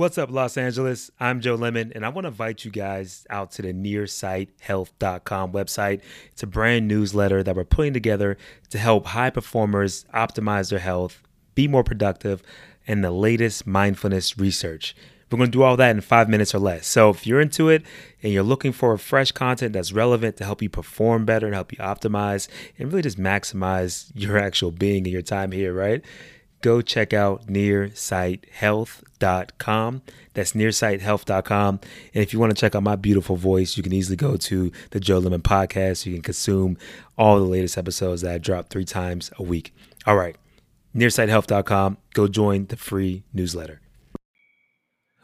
What's up, Los Angeles? I'm Joe Lemon, and I want to invite you guys out to the nearsitehealth.com website. It's a brand newsletter that we're putting together to help high performers optimize their health, be more productive, and the latest mindfulness research. We're going to do all that in five minutes or less. So if you're into it and you're looking for fresh content that's relevant to help you perform better and help you optimize and really just maximize your actual being and your time here, right? Go check out nearsitehealth.com. That's nearsitehealth.com. And if you want to check out my beautiful voice, you can easily go to the Joe Lemon podcast. You can consume all the latest episodes that I drop three times a week. All right, nearsitehealth.com. Go join the free newsletter.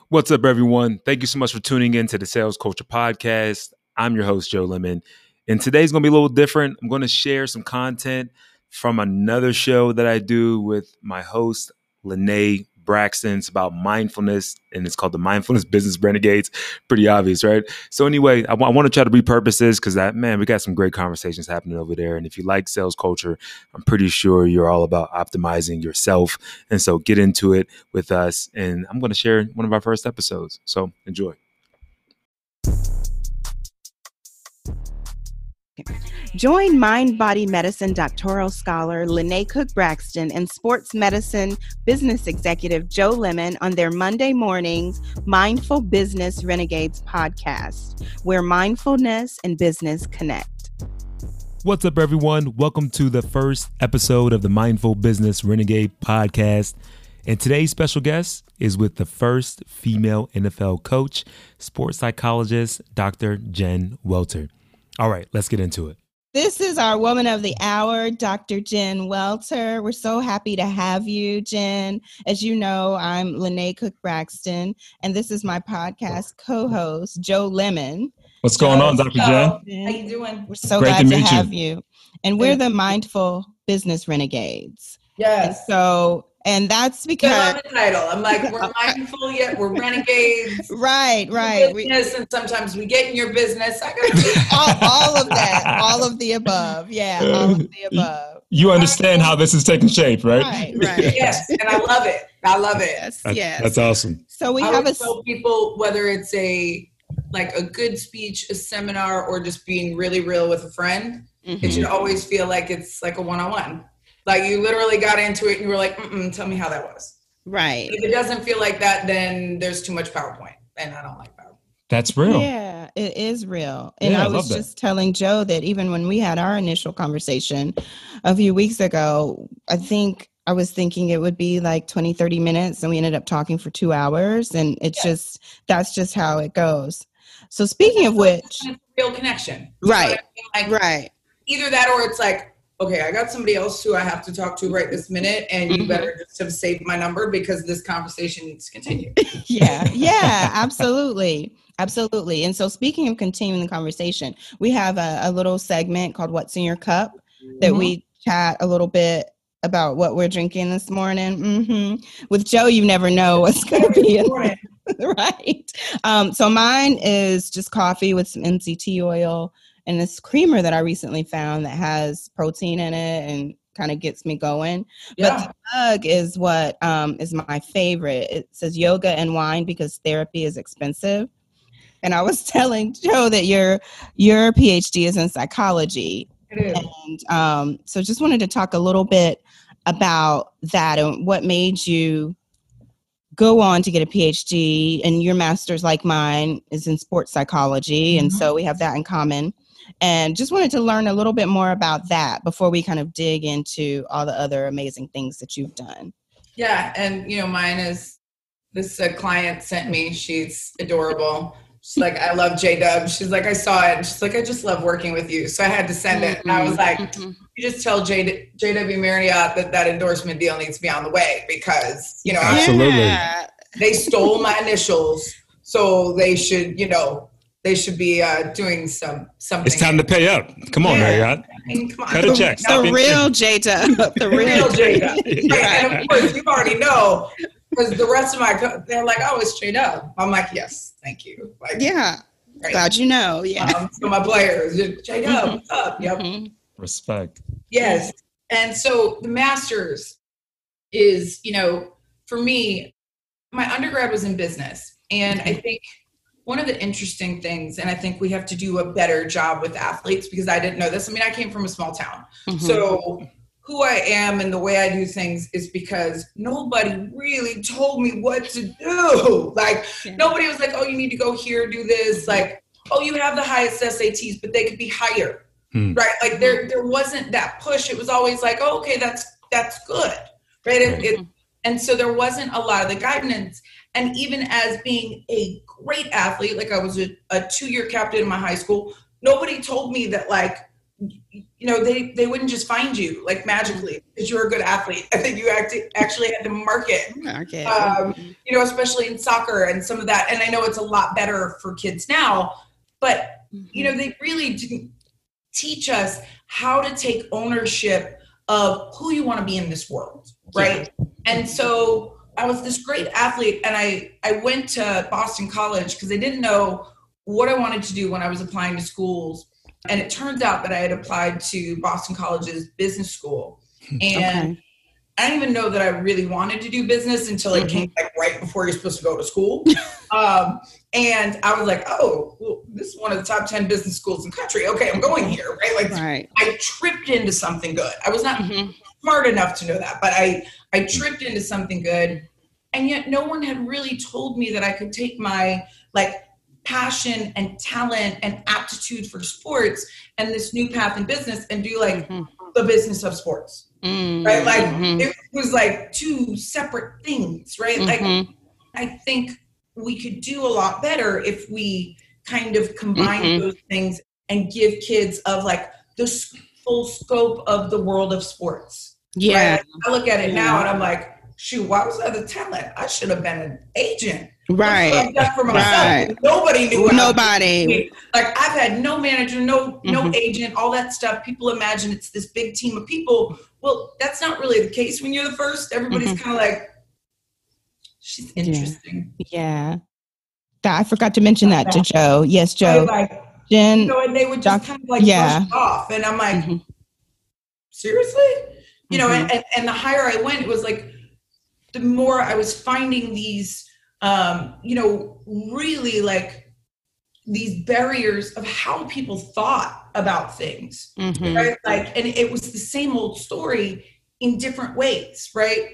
What's up, everyone? Thank you so much for tuning in to the Sales Culture Podcast. I'm your host, Joe Lemon. And today's going to be a little different. I'm going to share some content from another show that I do with my host, Lene Braxton. It's about mindfulness and it's called the Mindfulness Business Renegades. Pretty obvious, right? So, anyway, I, w- I want to try to repurpose this because that, man, we got some great conversations happening over there. And if you like sales culture, I'm pretty sure you're all about optimizing yourself. And so, get into it with us. And I'm going to share one of our first episodes. So, enjoy. Join Mind Body Medicine doctoral scholar Lene Cook Braxton and sports medicine business executive Joe Lemon on their Monday mornings Mindful Business Renegades podcast, where mindfulness and business connect. What's up, everyone? Welcome to the first episode of the Mindful Business Renegade podcast. And today's special guest is with the first female NFL coach, sports psychologist, Dr. Jen Welter. All right, let's get into it. This is our woman of the hour, Dr. Jen Welter. We're so happy to have you, Jen. As you know, I'm Lene Cook Braxton, and this is my podcast co-host, Joe Lemon. What's going on, Dr. Jen? How you doing? We're so Great glad to, to have you. you. And we're the Mindful Business Renegades. Yes. And so and that's because the title. I'm like, we're mindful yet we're renegades. Right, right. Business, and sometimes we get in your business. I got all, all of that, all of the above. Yeah, all of the above. You understand how this is taking shape, right? Right, right. yes, and I love it. I love it. Yes, that's, yes. That's awesome. So we I have a tell people whether it's a like a good speech, a seminar, or just being really real with a friend. Mm-hmm. It should always feel like it's like a one-on-one. Like you literally got into it and you were like, tell me how that was. Right. If it doesn't feel like that, then there's too much PowerPoint, and I don't like PowerPoint. That's real. Yeah, it is real. And yeah, I was I just telling Joe that even when we had our initial conversation a few weeks ago, I think I was thinking it would be like 20, 30 minutes, and we ended up talking for two hours. And it's yeah. just, that's just how it goes. So, speaking of which, real connection. Right. Like, right. Either that or it's like, okay, I got somebody else who I have to talk to right this minute, and you mm-hmm. better just have saved my number because this conversation needs to continue. yeah, yeah, absolutely. Absolutely. And so, speaking of continuing the conversation, we have a, a little segment called What's in Your Cup that mm-hmm. we chat a little bit about what we're drinking this morning. Mm-hmm. With Joe, you never know what's going to be in right. Um, so, mine is just coffee with some MCT oil and this creamer that I recently found that has protein in it and kind of gets me going. Yeah. But the mug is what um, is my favorite. It says yoga and wine because therapy is expensive. And I was telling Joe that your your PhD is in psychology. It is. And um, so just wanted to talk a little bit about that and what made you go on to get a PhD. And your master's, like mine, is in sports psychology. Mm-hmm. And so we have that in common and just wanted to learn a little bit more about that before we kind of dig into all the other amazing things that you've done. Yeah, and you know, mine is this a client sent me. She's adorable. She's like, I love J Dub. She's like, I saw it. She's like, I just love working with you. So I had to send it. And I was like, mm-hmm. you just tell J JW Marriott that that endorsement deal needs to be on the way because, you know, absolutely. I, they stole my initials. So they should, you know, they should be uh, doing some something. It's time to pay up. Come on, yeah. Marriott. I mean, come on. Cut a check. The, the real Jada. The real Jada. yeah. And of course, you already know because the rest of my they're like, oh, it's straight up. I'm like, yes, thank you. Like, yeah. Right. Glad you know. Yeah. Um, so my players, Jada, mm-hmm. what's up? Yep. Mm-hmm. Respect. Yes. And so the Masters is, you know, for me, my undergrad was in business, and I think one of the interesting things, and I think we have to do a better job with athletes because I didn't know this. I mean, I came from a small town, mm-hmm. so who I am and the way I do things is because nobody really told me what to do. Like yeah. nobody was like, "Oh, you need to go here, do this." Like, "Oh, you have the highest SATs, but they could be higher." Hmm. Right? Like there there wasn't that push. It was always like, "Oh, okay, that's that's good." Right? It, it, mm-hmm. and so there wasn't a lot of the guidance. And even as being a great athlete, like I was a, a two-year captain in my high school, nobody told me that like you know they they wouldn't just find you like magically because you're a good athlete. I think you actually had to market market. um, you know especially in soccer and some of that. And i know it's a lot better for kids now but you know mm-hmm. they really didn't teach us how to take ownership of who you want to be in this world right? Yeah. and so i was this great athlete and i i went to boston college because i didn't know what i wanted to do when i was applying to schools and it turns out that I had applied to Boston College's business school. Hmm. And okay. I didn't even know that I really wanted to do business until it mm-hmm. came like right before you're supposed to go to school. um, and I was like, oh, well, this is one of the top 10 business schools in the country. Okay, I'm going here, right? Like right. I tripped into something good. I was not mm-hmm. Smart enough to know that, but I, I tripped into something good. And yet no one had really told me that I could take my like passion and talent and aptitude for sports and this new path in business and do like mm-hmm. the business of sports mm-hmm. right like mm-hmm. it was like two separate things right like mm-hmm. i think we could do a lot better if we kind of combine mm-hmm. those things and give kids of like the full scope of the world of sports yeah right? i look at it now and i'm like shoot why was i the talent i should have been an agent Right. For myself. Right. Nobody knew. Nobody. Like I've had no manager, no mm-hmm. no agent, all that stuff. People imagine it's this big team of people. Well, that's not really the case when you're the first. Everybody's mm-hmm. kind of like, she's interesting. Yeah. yeah. I forgot to mention that to Joe. Yes, Joe. Like, Jen. You know, and they would just doc- kind of like yeah. off, and I'm like, mm-hmm. seriously, you know. And, mm-hmm. and and the higher I went, it was like the more I was finding these um, you know, really like these barriers of how people thought about things, mm-hmm. right? Like, and it was the same old story in different ways, right?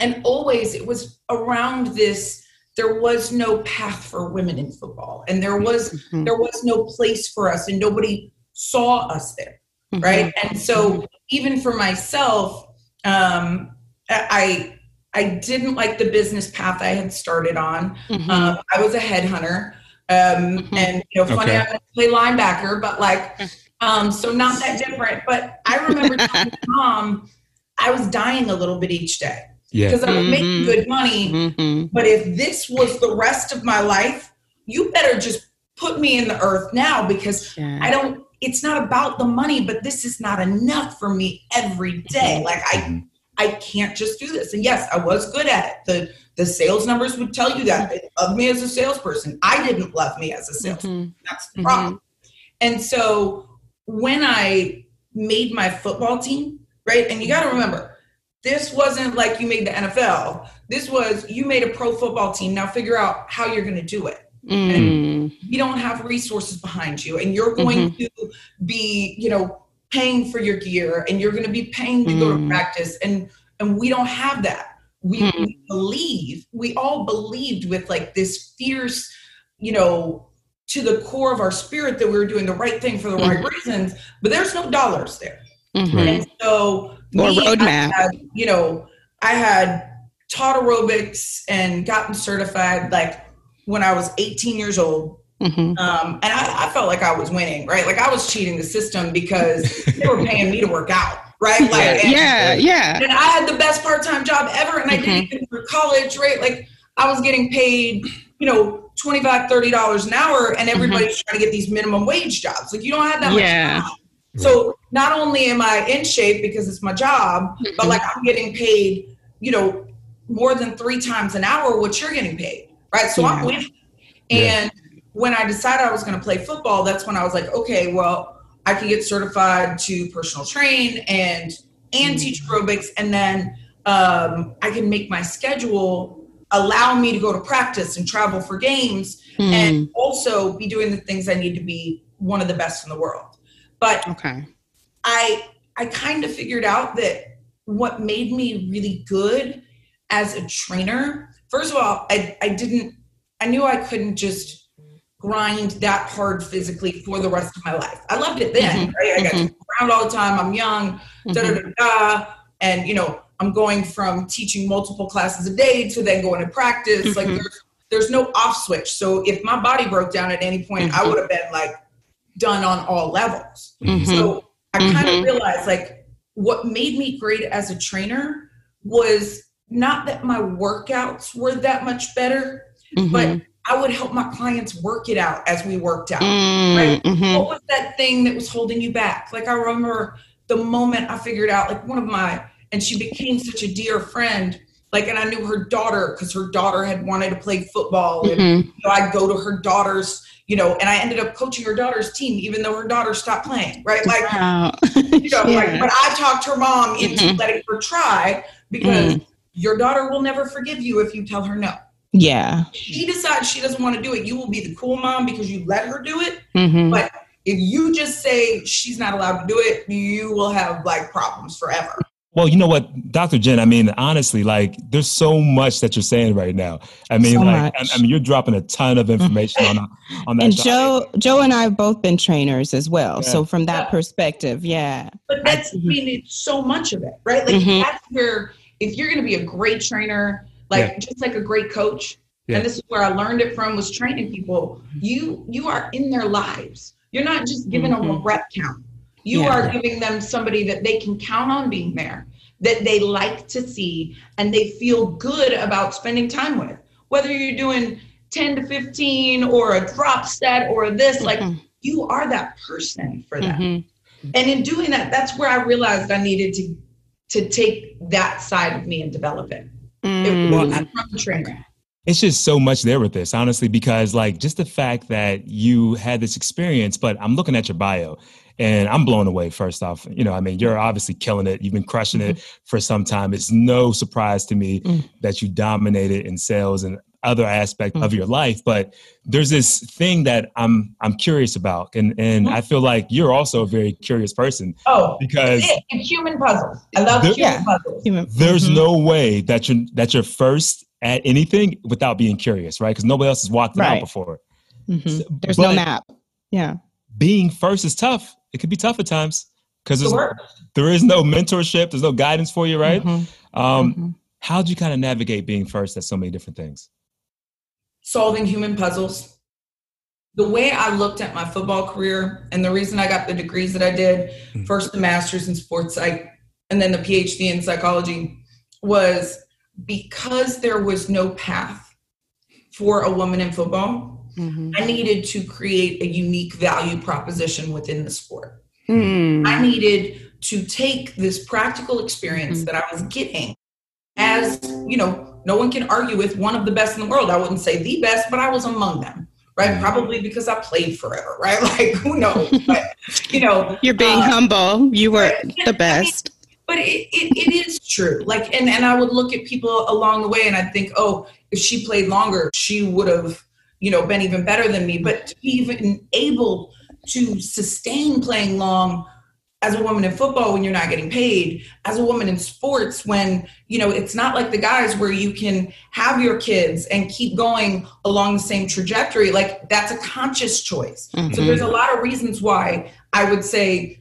And always it was around this there was no path for women in football and there was mm-hmm. there was no place for us and nobody saw us there mm-hmm. right and so even for myself um i I didn't like the business path I had started on. Mm-hmm. Um, I was a headhunter. Um, mm-hmm. And, you know, funny, okay. I play linebacker, but like, um, so not that different. But I remember telling mom, I was dying a little bit each day yeah. because I was mm-hmm. making good money. Mm-hmm. But if this was the rest of my life, you better just put me in the earth now because yeah. I don't, it's not about the money, but this is not enough for me every day. Mm-hmm. Like I, mm-hmm. I can't just do this. And yes, I was good at it. The the sales numbers would tell you that they love me as a salesperson. I didn't love me as a salesperson. Mm-hmm. That's the problem. Mm-hmm. And so when I made my football team, right? And you got to remember, this wasn't like you made the NFL. This was you made a pro football team. Now figure out how you're going to do it. Mm. you don't have resources behind you, and you're going mm-hmm. to be, you know, paying for your gear and you're going to be paying to mm. go to mm. practice and and we don't have that we, mm. we, believe we all believed with like this fierce you know to the core of our spirit that we were doing the right thing for the mm. right reasons but there's no dollars there mm-hmm. and so or me, roadmap had, you know i had taught aerobics and gotten certified like when i was 18 years old Mm-hmm. Um, and I, I, felt like I was winning, right? Like I was cheating the system because they were paying me to work out, right? Like, yeah, and, yeah. And I had the best part-time job ever, and I mm-hmm. did it through college, right? Like I was getting paid, you know, 25 30 dollars an hour, and mm-hmm. everybody's mm-hmm. trying to get these minimum wage jobs. Like you don't have that much yeah. time. So not only am I in shape because it's my job, but mm-hmm. like I'm getting paid, you know, more than three times an hour what you're getting paid, right? So yeah. I'm winning. And yeah when I decided I was going to play football, that's when I was like, okay, well, I can get certified to personal train and and mm-hmm. teach aerobics, and then um, I can make my schedule allow me to go to practice and travel for games Mm. and also be doing the things I need to be one of the best in the world. But okay. I I kind of figured out that what made me really good as a trainer, first of all, I, I didn't I knew I couldn't just grind that hard physically for the rest of my life. I loved it then, Mhm. right? I got to Mhm. around all the time. I'm young, da da Mhm. da da. And you know, I'm going from teaching multiple classes a day to then going to practice. Like Mhm. there's there's no off switch. So if my body broke down at any point, I Mhm. would have been like done on all levels. So I kind of realized like what made me great as a trainer was not that my workouts were that much better, Mhm. but I would help my clients work it out as we worked out. Mm, right? mhm. What was that thing that was holding you back? Like I remember the moment I figured out like one of my and she became such a dear friend. Like and I knew her daughter because her daughter had wanted to play football and Mhm. you know, I'd go to her daughter's, you know, and I ended up coaching her daughter's team, even though her daughter stopped playing, right? Like, Wow. you know, like, but I talked her mom into Mhm. letting her try because Mm. Your daughter will never forgive you if you tell her no. Yeah. She decides she doesn't want to do it. You will be the cool mom because you let her do it. Mhm. But if you just say she's not allowed to do it, you will have like problems forever. Well, you know what, Dr. Jen, I mean, honestly, like there's so much that you're saying right now. I mean, So like, I. I mean, you're dropping a ton of information on, on that. and show. Joe, Joe and I have both been trainers as well. Yeah. So from that Yeah. perspective, yeah. But that's, I mean, it's so much of it, right? Like Mhm. that's where, if you're going to be a great trainer, like Yeah. just like a great coach, Yeah. and this is where I learned it from was training people. You you are in their lives. You're not just giving them a Mhm. rep count. You Yeah. are giving them somebody that they can count on being there, that they like to see, and they feel good about spending time with. Whether you're doing 10 to 15 or a drop set or this, like Mhm. you are that person for them Mhm. and in doing that that's where i realized i needed to to take that side of me and develop it it Mm. was Well, from the training it's just so much there with this, honestly, because like just the fact that you had this experience, but I'm looking at your bio and I'm blown away first off. You know, I mean, you're obviously killing it. You've been crushing it for some time. It's no surprise to me Mm. that you dominated in sales and other aspect of Mhm. your life. But there's this thing that I'm I'm curious about. And and Mhm. I feel like you're also a very curious person oh because it, it's human puzzles i love There- human Yeah. puzzles Human- there's Mhm. no way that you're that you're first at anything without being curious, right? Because nobody else has walked it out Right. before. Mhm. So- There's no map. Yeah. Being first is tough. It could be tough at times because the there is no mentorship, there's no guidance for you, right? Mhm. Um, Mhm. How'd you kind of navigate being first at so many different things? Solving human puzzles the way i looked at my football career and the reason i got the degrees that i did Mhm. first the master's in sports psych and then the phd in psychology was because there was no path for a woman in football Mhm. I needed to create a unique value proposition within the sport. Mm. I needed to take this practical experience Mhm. that I was getting as, you know, no one can argue with one of the best in the world. I wouldn't say the best, but I was among them, right? Mhm. Probably because I played forever, right? Like, who knows? But, you know, You're being uh, humble. You were right. Yeah, I the mean, best. but it, it, it is true. Like, and, and I would look at people along the way and I'd think, oh, if she played longer, she would have, you know, been even better than me. But to be even able to sustain playing long as a woman in football when you're not getting paid, as a woman in sports when, you know, it's not like the guys where you can have your kids and keep going along the same trajectory. Like that's a conscious choice. So Mhm. there's a lot of reasons why I would say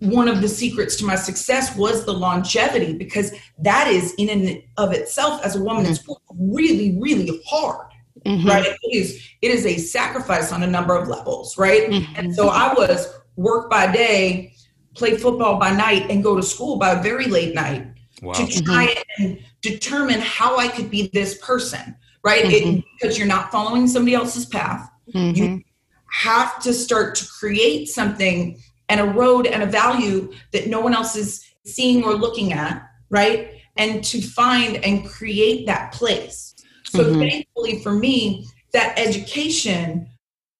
one of the secrets to my success was the longevity because that is in and of itself as a woman in sport really really hard Mhm. right it is it is a sacrifice on a number of levels right Mhm. and so i was work by day play football by night and go to school by a very late night Wow. to try and determine how i could be this person right It- Mhm. because you're not following somebody else's path Mhm. have to start to create something and a road and a value that no one else is seeing or looking at, right? And to find and create that place. So Mhm. thankfully for me, that education,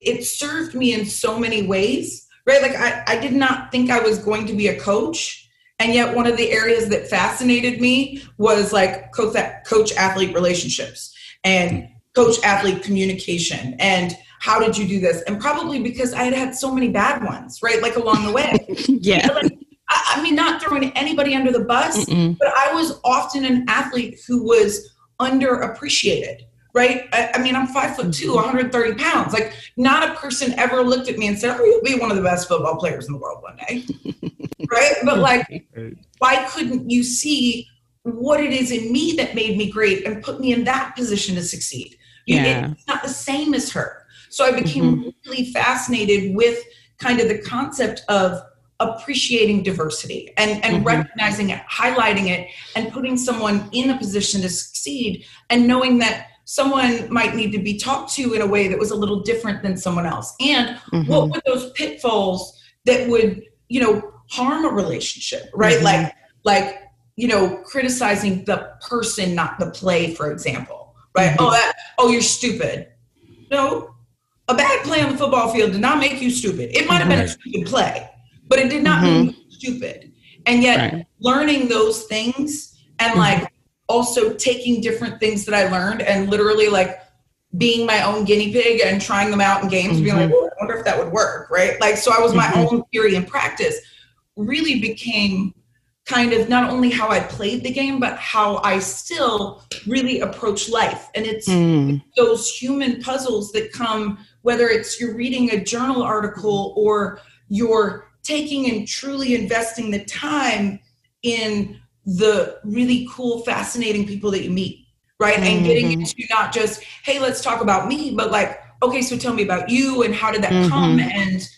it served me in so many ways, right? Like I, I did not think I was going to be a coach. And yet one of the areas that fascinated me was like coach, coach athlete relationships and coach athlete communication and how did you do this? And probably because I had had so many bad ones, right? Like along the way. yeah. Like, I, I, mean, not throwing anybody under the bus, Mm-mm. but I was often an athlete who was underappreciated, right? I, I mean, I'm five foot two, 130 mm-hmm. pounds. Like, not a person ever looked at me and said, Oh, you'll be one of the best football players in the world one day, right? But like, why couldn't you see what it is in me that made me great and put me in that position to succeed? Yeah. It's not the same as her. So I became mm-hmm. really fascinated with kind of the concept of appreciating diversity and, and mm-hmm. recognizing it, highlighting it, and putting someone in a position to succeed and knowing that someone might need to be talked to in a way that was a little different than someone else. And mm-hmm. what were those pitfalls that would, you know, harm a relationship, right? Mm-hmm. Like, like, you know, criticizing the person, not the play, for example, right? Mm-hmm. Oh, that, oh, you're stupid. No, a bad play on the football field did not make you stupid. It might have been a stupid play, but it did not mm-hmm. make you stupid. And yet, right. learning those things and mm-hmm. like also taking different things that I learned and literally like being my own guinea pig and trying them out in games, mm-hmm. being like, I wonder if that would work, right? Like, so I was my mm-hmm. own theory and practice really became kind of not only how I played the game, but how I still really approach life. And it's mm. those human puzzles that come whether it's you're reading a journal article or you're taking and truly investing the time in the really cool, fascinating people that you meet, right? Mm-hmm. And getting mm-hmm. into not just, hey, let's talk about me, but like, okay, so tell me about you and how did that mm-hmm. come? And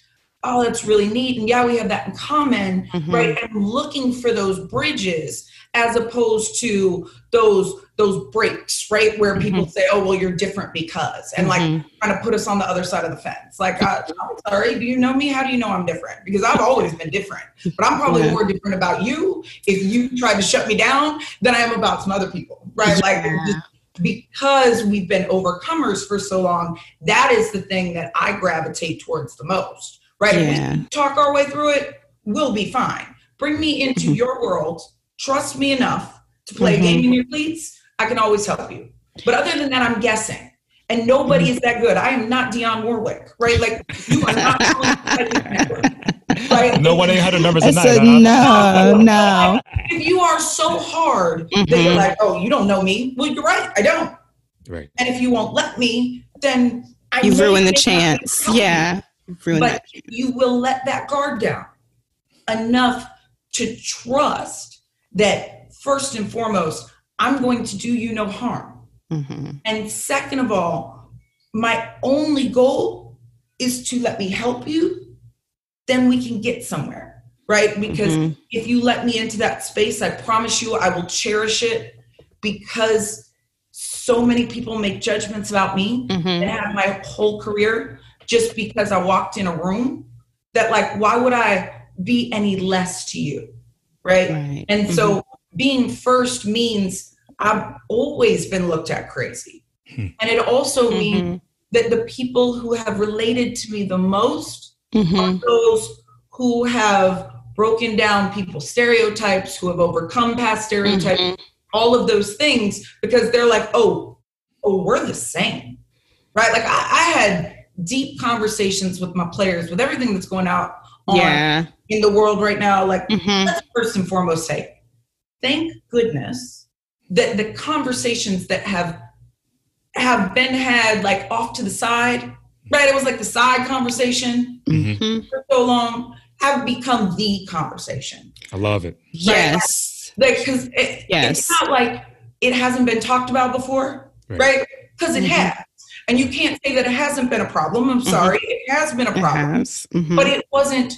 oh, that's really neat. And yeah, we have that in common, mm-hmm. right? And looking for those bridges as opposed to those those breaks, right? Where people mm-hmm. say, "Oh, well, you're different because," and mm-hmm. like trying to put us on the other side of the fence. Like, uh, I'm sorry, do you know me? How do you know I'm different? Because I've always been different, but I'm probably yeah. more different about you if you tried to shut me down than I am about some other people, right? Yeah. Like. because we've been overcomers for so long, that is the thing that I gravitate towards the most, right? Yeah. If we talk our way through it, we'll be fine. Bring me into mm-hmm. your world, trust me enough to play mm-hmm. a game in your cleats, I can always help you. But other than that, I'm guessing. And nobody mm-hmm. is that good. I am not Dionne Warwick, right? Like you are not right? No one eight hundred numbers a night. No, no. If you are so hard mm-hmm. that you're like, oh, you don't know me. Well, you're right. I don't. Right. And if you won't let me, then I you ruin the chance. Yeah. Ruined but you will let that guard down enough to trust that first and foremost, I'm going to do you no harm. Mm-hmm. And second of all, my only goal is to let me help you, then we can get somewhere, right? Because mm-hmm. if you let me into that space, I promise you I will cherish it because so many people make judgments about me mm-hmm. and have my whole career just because I walked in a room that like why would I be any less to you? Right. right. And so mm-hmm being first means I've always been looked at crazy. Hmm. And it also mm-hmm. means that the people who have related to me the most mm-hmm. are those who have broken down people's stereotypes, who have overcome past stereotypes, mm-hmm. all of those things, because they're like, oh, oh, we're the same. Right? Like I, I had deep conversations with my players with everything that's going out yeah. in the world right now. Like, mm-hmm. let's first and foremost say, thank goodness that the conversations that have have been had like off to the side, right? It was like the side conversation mm-hmm. for so long have become the conversation. I love it. Right? Yes. Because it, yes. it's not like it hasn't been talked about before, right? Because right? it mm-hmm. has. And you can't say that it hasn't been a problem. I'm mm-hmm. sorry. Mm-hmm. It has been a problem. Mm-hmm. But it wasn't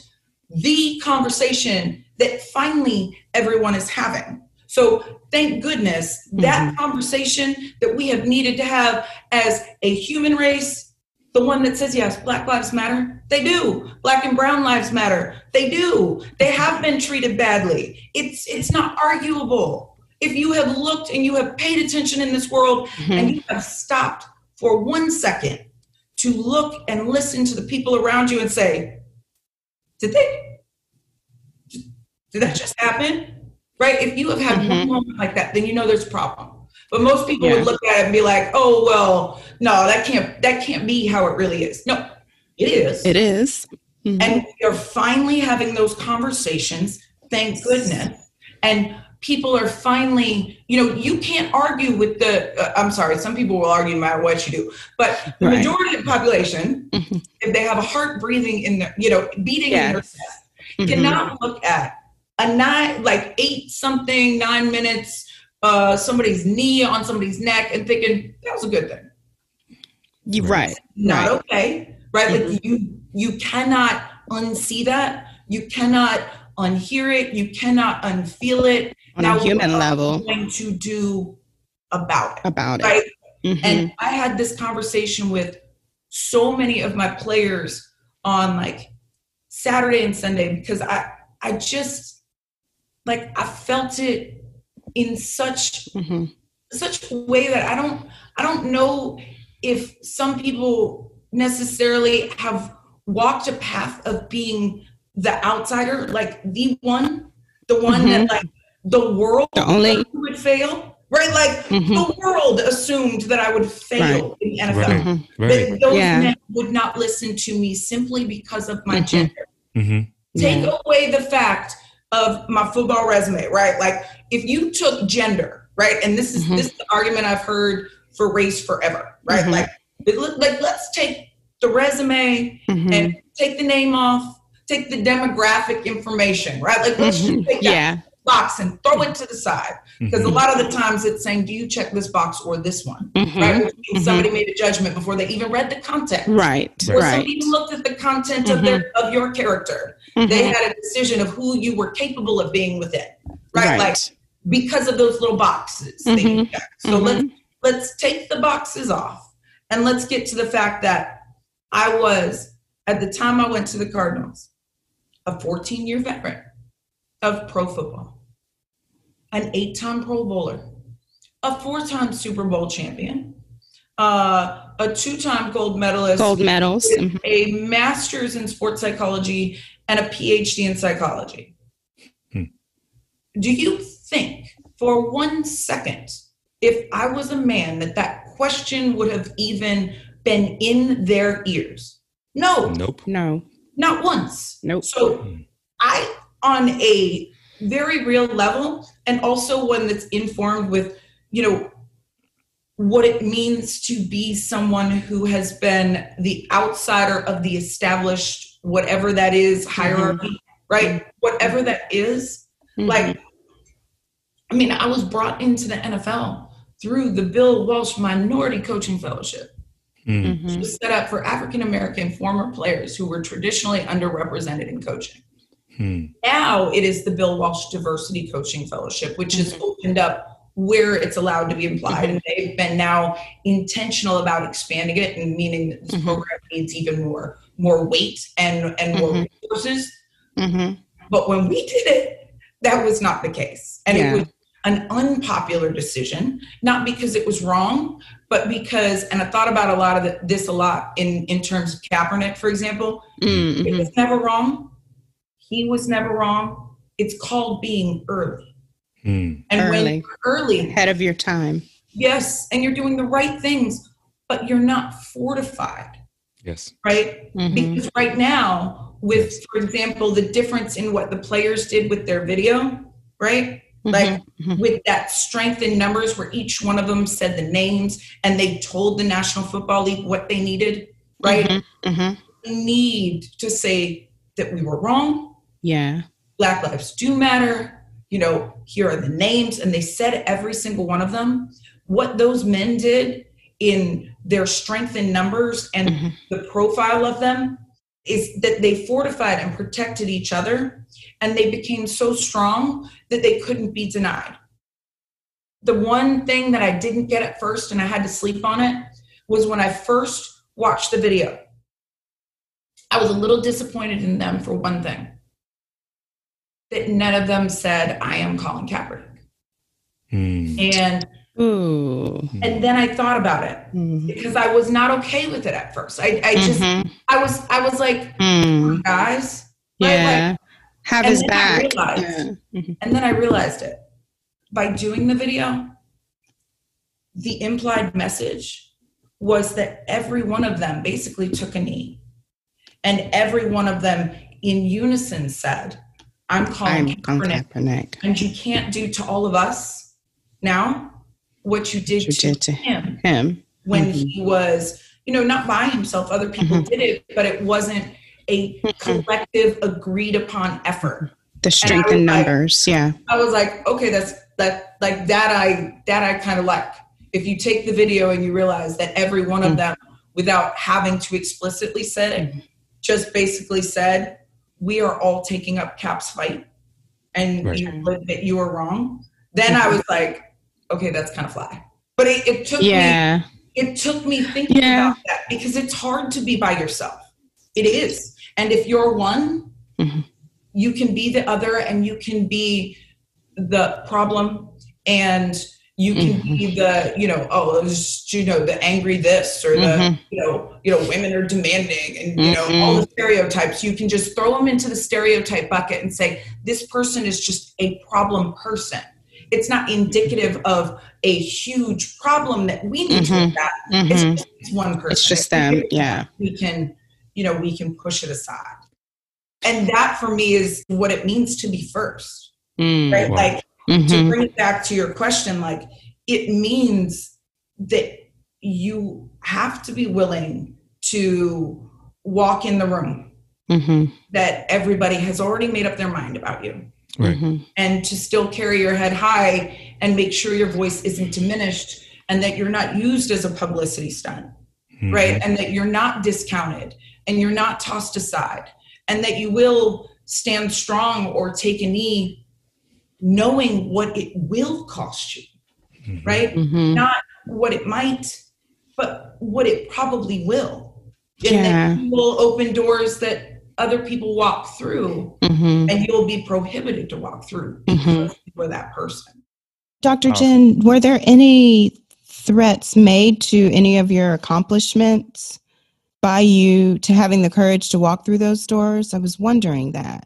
the conversation that finally everyone is having. So thank goodness that mm-hmm. conversation that we have needed to have as a human race, the one that says, yes, Black Lives Matter, they do. Black and Brown Lives Matter, they do. They have been treated badly. It's it's not arguable. If you have looked and you have paid attention in this world mm-hmm. and you have stopped for one second to look and listen to the people around you and say, did they did that just happen? Right? If you have had mm-hmm. one moment like that, then you know there's a problem. But most people Yeah. would look at it and be like, "Oh, well, no, that can't that can't be how it really is." No, it is. It is. Mhm. And you're finally having those conversations. Thank goodness. And people are finally, you know, you can't argue with the. Uh, I'm sorry, some people will argue no matter what you do, but the Right. majority of the population, Mhm. if they have a heart breathing in their, you know, beating in their Yes. chest, Mhm. cannot look at a nine, like eight something, nine minutes, uh, somebody's knee on somebody's neck and thinking that was a good thing You right. not Right. okay right like you you cannot unsee that you cannot unhear it you cannot unfeel it On Now, a human what are level you going to do about it about it. right Mhm. and i had this conversation with so many of my players on like saturday and sunday because i i just like i felt it in such Mhm. such a way that I don't I don't know if some people necessarily have walked a path of being the outsider, like the one, the one that like the world The only- would fail, right? Like Mhm. the world assumed that I would fail in the NFL. Right. Mhm. Right. That those Yeah. men would not listen to me simply because of my Mhm. gender Mm-hmm. take Yeah. away the fact of my football resume, right? Like if you took gender, right? And this is Mhm. this is the argument I've heard for race forever, right? Like like let's take the resume and take the name off, take the demographic information, right? Like let's just Mhm. take that Yeah. box and throw it to the side. Because a Mhm. lot of the times it's saying, do you check this box or this one? Mhm. Right? Which means somebody made a judgment before they even read the content. Right. Right. Or Right. somebody even looked at the content of their of your character they Mhm. had a decision of who you were capable of being within right, Right. like because of those little boxes that you check. so let's let's take the boxes off and let's get to the fact that i was at the time i went to the cardinals a 14 year veteran of pro football an eight time pro bowler a four time super bowl champion uh, a two time gold medalist Gold medals. with Mhm. a master's in sports psychology and a PhD in psychology. Hmm. Do you think for one second, if I was a man, that that question would have even been in their ears? No, Nope. No. Not once. Nope. So. I, on a very real level, and also one that's informed with, you know, what it means to be someone who has been the outsider of the established, whatever that is, hierarchy, right? Whatever that is, Mhm. like, I mean, I was brought into the NFL through the Bill Walsh Minority Coaching Fellowship. Mm. It Mhm. was set up for African American former players who were traditionally underrepresented in coaching. Mm. Now it is the Bill Walsh Diversity Coaching Fellowship, which has opened up where it's allowed to be applied. And they've been now intentional about expanding it and meaning that this Mhm. program needs even more more weight and, and more Mhm. resources. Mhm. But when we did it, that was not the case. And Yeah. it was an unpopular decision, not because it was wrong, but because, and I thought about a lot of the, this a lot in, in terms of Kaepernick, for example. It Mhm. was never wrong. He was never wrong. It's called being early. Mm. And when Early. you're early, Ahead of your time. yes, and you're doing the right things, but you're not fortified, Yes. right? Mhm. Because right now, with, for example, the difference in what the players did with their video, right? Like Mhm. with that strength in numbers where each one of them said the names and they told the National Football League what they needed, right? Mhm. Mhm. Need to say that we were wrong. Yeah. Black lives do matter. You know, here are the names. And they said every single one of them. What those men did in their strength in numbers and Mhm. the profile of them is that they fortified and protected each other and they became so strong that they couldn't be denied. The one thing that I didn't get at first and I had to sleep on it was when I first watched the video. I was a little disappointed in them for one thing that none of them said, I am Colin Kaepernick. Mm. And Ooh. and then I thought about it Mhm. because I was not okay with it at first. I, I just Mhm. I was I was like, Mm. guys, right? Like, Yeah. Have and his back. realized- Yeah. Mhm. And then I realized it by doing the video. the implied message was that every one of them basically took a knee and every one of them in unison said i'm Colin I'm Kaepernick, Kaepernick. and you can't do to all of us now what you did, You to, did to him him. when Mhm. he was you know not by himself other people Mhm. did it but it wasn't a collective agreed upon effort The strength was in like- numbers. Yeah. I was like, okay, that's that like that I that I kind of like. If you take the video and you realize that every one of Mm. them, without having to explicitly said it, just basically said, "We are all taking up Kap's fight, and Right. you admit that you are wrong." Then I was like, okay, that's kind of fly. But it, it took me it took me thinking Yeah. about that because it's hard to be by yourself. It is. And if you're one, Mhm. you can be the other and you can be the problem and you can be the, you know, oh, just, you know, the angry this or the, Mhm. you know, you know, women are demanding and, you know, all the stereotypes. You can just throw them into the stereotype bucket and say, this person is just a problem person. It's not indicative of a huge problem that we need to Mhm. look at. Mhm. It's, just- one person. It's just them. Yeah. We can, you know, we can push it aside. And that for me is what it means to be first, Mm. right? Wow. Like to Mhm. bring it back to your question, like it means that you have to be willing to walk in the room Mhm. that everybody has already made up their mind about you Right. Mhm. and to still carry your head high and make sure your voice isn't diminished and that you're not used as a publicity stunt Mhm. right and that you're not discounted and you're not tossed aside and that you will stand strong or take a knee knowing what it will cost you Mhm. right Mhm. not what it might but what it probably will and Yeah. that you will open doors that other people walk through Mhm. and you'll be prohibited to walk through Mhm. because that person Dr. Awesome. Jen, were there any threats made to any of your accomplishments by you to having the courage to walk through those doors? I was wondering that.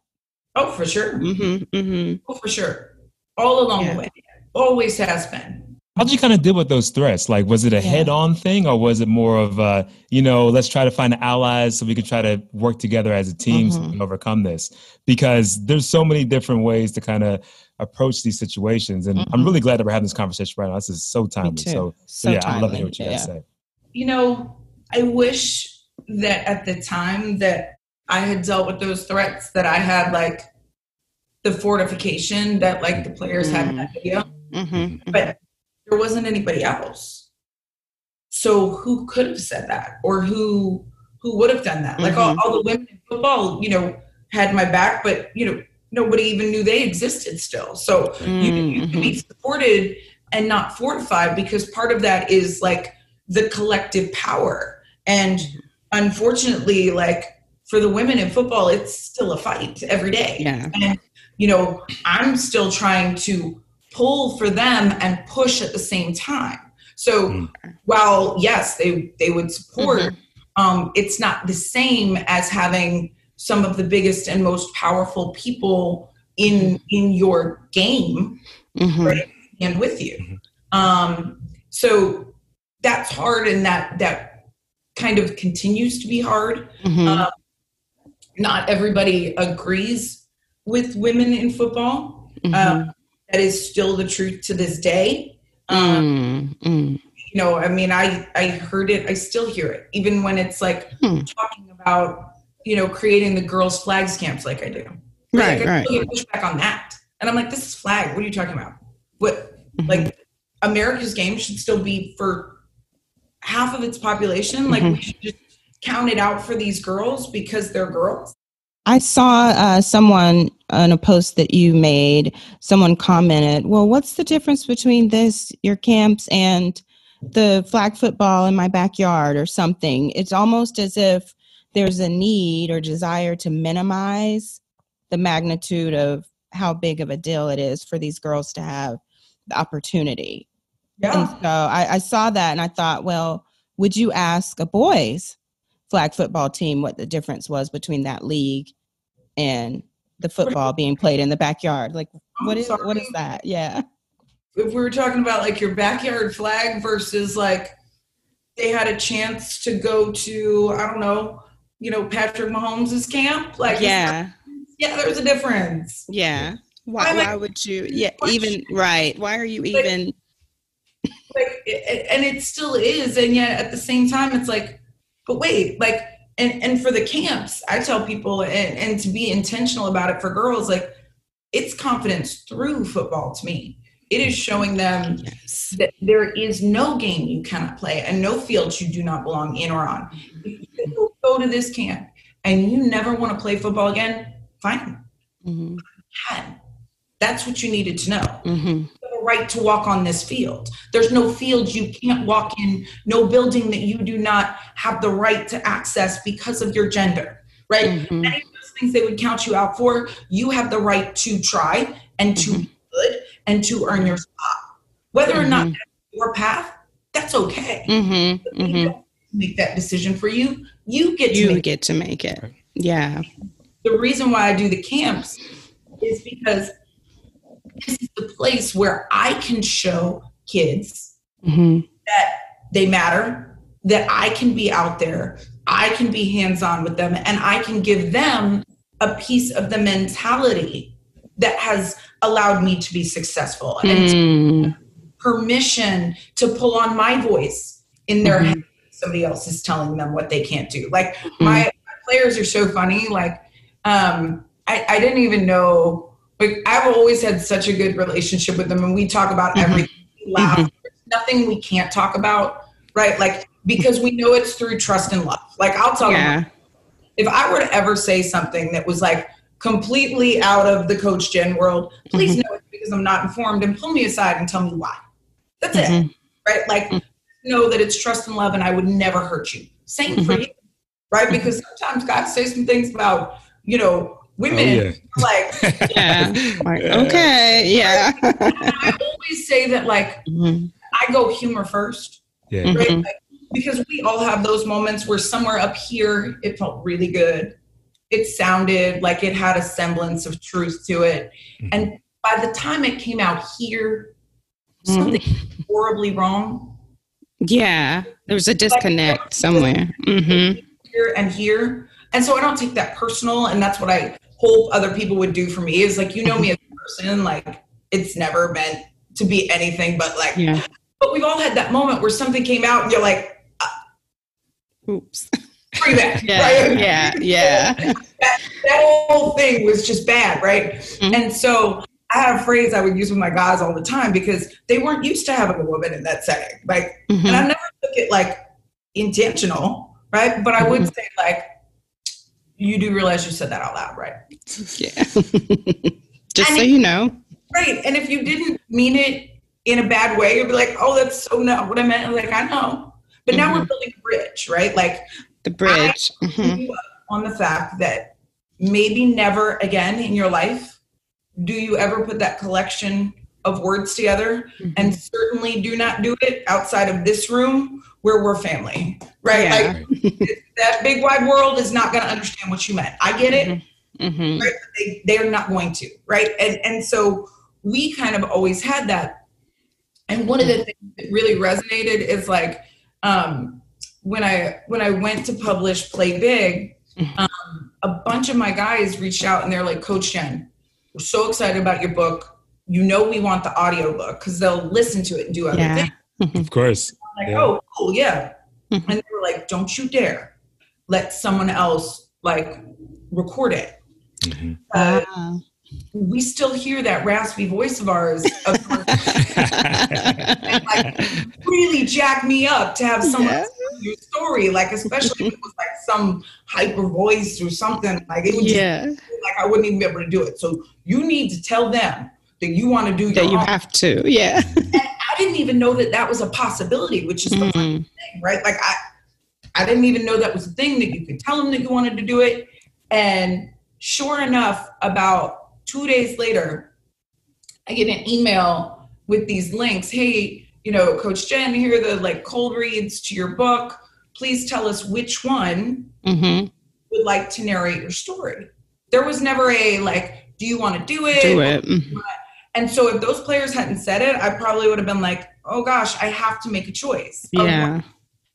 oh for sure Mm-hmm, mm-hmm. oh for sure all along Yeah. the way always has been How'd you kind of deal with those threats? Like, was it a Yeah. head-on thing, or was it more of, uh, you know, let's try to find allies so we can try to work together as a team so we Mhm. can overcome this? Because there's so many different ways to kind of approach these situations, and I'm Mhm. really glad that we're having this conversation right now. This is so timely. too. So, So yeah, I'd love to hear what you guys say. you know, I wish that at the time that I had dealt with those threats that I had like the fortification that like the players had in that mm-hmm. video, mm-hmm. mm-hmm. but there wasn't anybody else. So who could have said that or who who would have done that? Like all, mm-hmm. all the women in football, you know, had my back, but you know, nobody even knew they existed still. So you, you can be supported and not fortified because part of that is like the collective power and unfortunately like for the women in football it's still a fight every day Yeah. and you know i'm still trying to pull for them and push at the same time so Mm. while yes they they would support Mhm. um, it's not the same as having some of the biggest and most powerful people in in your game Mhm. right and with you Mhm. um so that's hard and that that kind of continues to be hard Mhm. um, not everybody agrees with women in football Mhm. uh, that is still the truth to this day um, Mm, mm. you know i mean i i heard it i still hear it even when it's like Hmm. talking about you know creating the girls flags camps like i do Right, like, I right. still get pushback on that and i'm like this is flag what are you talking about what Mhm. like america's game should still be for half of its population like Mhm. we should just count it out for these girls because they're girls I saw uh, someone on a post that you made. Someone commented, "Well, what's the difference between this, your camps, and the flag football in my backyard, or something?" It's almost as if there's a need or desire to minimize the magnitude of how big of a deal it is for these girls to have the opportunity. And so I, I saw that and I thought, well, would you ask a boys flag football team what the difference was between that league and the football being played in the backyard? Like, what is what is that? Yeah. if we were talking about like your backyard flag versus like they had a chance to go to I don't know, you know, Patrick Mahomes' camp, like yeah, yeah, there's a difference. Yeah. Why, why would you? Yeah, even right. Why are you even? Like, and it still is, and yet at the same time, it's like, but wait, like, and and for the camps, I tell people, and and to be intentional about it for girls, like, it's confidence through football to me. It is showing them yes. that there is no game you cannot play and no field you do not belong in or on. If you go to this camp and you never want to play football again, fine. Mm-hmm. That's what you needed to know. Mm-hmm. Right to walk on this field. There's no field you can't walk in, no building that you do not have the right to access because of your gender, right? Mm-hmm. Any of those things they would count you out for, you have the right to try and to mm-hmm. be good and to earn your spot. Whether or not mm-hmm. that's your path, that's okay. Mm-hmm. Make that decision for you. You get to you get to make it. Yeah. The reason why I do the camps is because this is the place where I can show kids mm-hmm. that they matter, that I can be out there, I can be hands on with them, and I can give them a piece of the mentality that has allowed me to be successful and mm. permission to pull on my voice in their mm-hmm. head. Somebody else is telling them what they can't do. Like mm-hmm. my, my players are so funny. Like um, I, I didn't even know like I've always had such a good relationship with them, and we talk about mm-hmm. everything. We laugh. Mm-hmm. nothing we can't talk about, right? Like because we know it's through trust and love. Like I'll tell yeah. them, if I were to ever say something that was like completely out of the Coach Jen world, please mm-hmm. know it's because I'm not informed, and pull me aside and tell me why. That's it, mm-hmm. right? Like mm-hmm. know that it's trust and love, and I would never hurt you. Same for mm-hmm. you, right? Because sometimes God says some things about you know women oh, yeah. like yeah like, okay yeah i always say that like mm-hmm. i go humor first yeah right? Mm-hmm. like, because we all have those moments where somewhere up here it felt really good it sounded like it had a semblance of truth to it mm-hmm. and by the time it came out here mm-hmm. something horribly wrong yeah there was a disconnect like, somewhere mm-hmm. here and here and so i don't take that personal and that's what i hope other people would do for me is like, you know me as a person, like it's never meant to be anything but like, yeah. but we've all had that moment where something came out and you're like, uh, oops. Bring that. yeah, right? yeah, yeah. That, that, whole thing was just bad, right? Mm-hmm. And so I had a phrase I would use with my guys all the time because they weren't used to having a woman in that setting. Like, mm-hmm. and I never took it like intentional, right? But I would mm-hmm. say like, you do realize you said that out loud, right? Yeah. Just and so you know. Right. And if you didn't mean it in a bad way, you'd be like, oh, that's so not what I meant. I'm like, I know. But mm-hmm. now we're mm-hmm. building a bridge, right? Like the bridge. Mm-hmm. On the fact that maybe never again in your life do you ever put that collection of words together mm-hmm. and certainly do not do it outside of this room where we're family right yeah. like that big wide world is not going to understand what you meant i get it mm-hmm. mm-hmm. Right? They, they're not going to right and and so we kind of always had that and one of the things that really resonated is like um, when i when i went to publish play big mm-hmm. um, a bunch of my guys reached out and they're like coach jen we're so excited about your book you know we want the audio book because they'll listen to it and do other yeah. things. Of course. I'm like, yeah. oh, cool, yeah. Mm-hmm. And they were like, don't you dare let someone else like record it. Mm-hmm. Uh. We still hear that raspy voice of ours, of and, like, really jack me up to have someone yeah. tell your story, like especially if it was like some hyper voice or something. Like it would yeah. just like I wouldn't even be able to do it. So you need to tell them that you want to do that you own. have to yeah and i didn't even know that that was a possibility which is the mm-hmm. thing right like i i didn't even know that was a thing that you could tell them that you wanted to do it and sure enough about two days later i get an email with these links hey you know coach jen here are the like cold reads to your book please tell us which one mm-hmm. would like to narrate your story there was never a like do you want to do it? Do it. Mm-hmm. And so if those players hadn't said it, I probably would have been like, oh gosh, I have to make a choice. Yeah.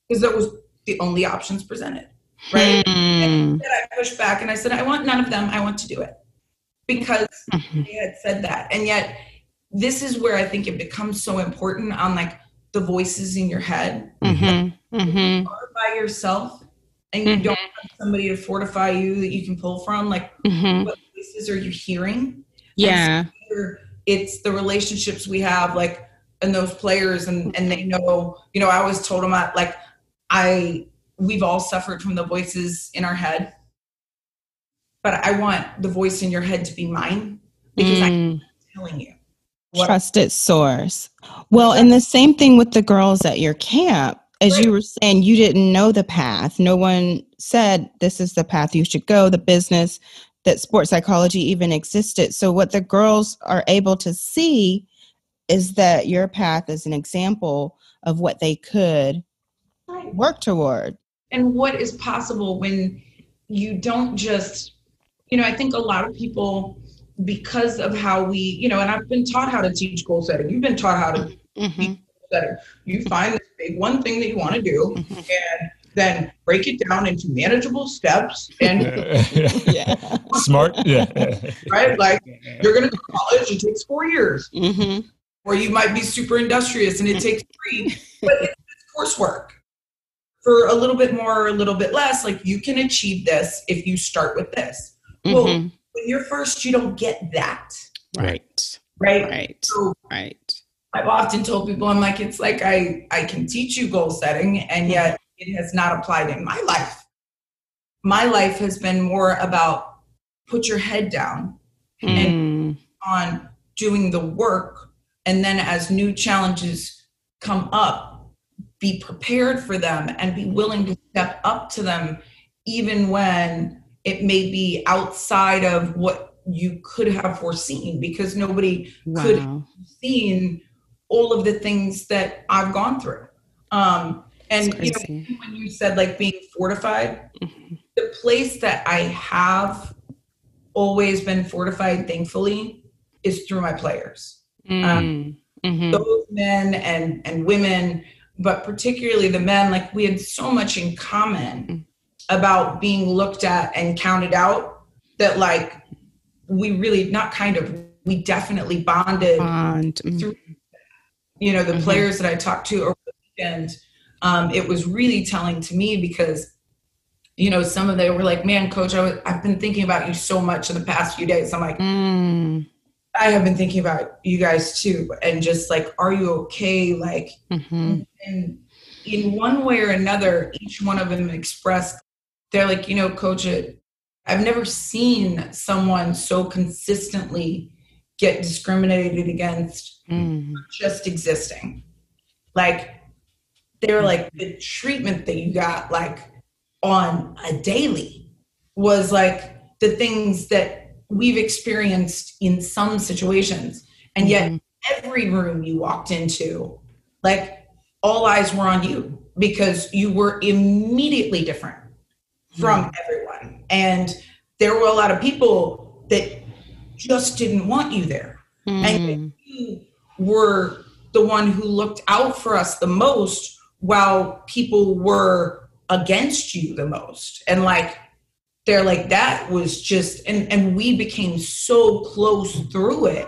Because that was the only options presented. Right. Hmm. And I pushed back and I said, I want none of them. I want to do it. Because mm-hmm. they had said that. And yet this is where I think it becomes so important on like the voices in your head. Mm-hmm. Mm-hmm. by yourself and you mm-hmm. don't have somebody to fortify you that you can pull from. Like mm-hmm. what voices are you hearing? Yeah. It's the relationships we have like and those players and and they know, you know, I always told them I like I we've all suffered from the voices in our head. But I want the voice in your head to be mine because mm. I'm telling you what trusted source. Well, and the same thing with the girls at your camp. As right. you were saying, you didn't know the path. No one said this is the path you should go, the business that sports psychology even existed. So, what the girls are able to see is that your path is an example of what they could right. work toward. And what is possible when you don't just, you know, I think a lot of people because of how we, you know, and I've been taught how to teach goal setting. You've been taught how to mm-hmm. teach goal setting. You find this big one thing that you want to do mm-hmm. and then break it down into manageable steps and yeah. smart. Yeah. right? Like you're going to go to college, it takes four years. Mm-hmm. Or you might be super industrious and it takes three, but it's coursework. For a little bit more or a little bit less, like you can achieve this if you start with this. Well, mm-hmm when you're first, you don't get that. Right. Right. Right. So right. I've often told people, I'm like, it's like I, I can teach you goal setting, and yet it has not applied in my life. My life has been more about put your head down mm. and on doing the work. And then as new challenges come up, be prepared for them and be willing to step up to them, even when it may be outside of what you could have foreseen because nobody wow. could have seen all of the things that I've gone through. Um, and you know, when you said like being fortified, mm-hmm. the place that I have always been fortified, thankfully, is through my players. Mm. Um, mm-hmm. Those men and and women, but particularly the men, like we had so much in common. Mm about being looked at and counted out that like we really not kind of we definitely bonded Bond. Mm-hmm. through you know the mm-hmm. players that i talked to over the weekend um, it was really telling to me because you know some of them were like man coach I w- i've been thinking about you so much in the past few days i'm like mm. i have been thinking about you guys too and just like are you okay like mm-hmm. and in one way or another each one of them expressed they're like, you know, coach, it, I've never seen someone so consistently get discriminated against mm. just existing. Like, they're like, the treatment that you got, like, on a daily was like the things that we've experienced in some situations. And yet, mm. every room you walked into, like, all eyes were on you because you were immediately different from mm. everyone. And there were a lot of people that just didn't want you there. Mm. And you were the one who looked out for us the most while people were against you the most. And like, they're like, that was just, and, and we became so close through it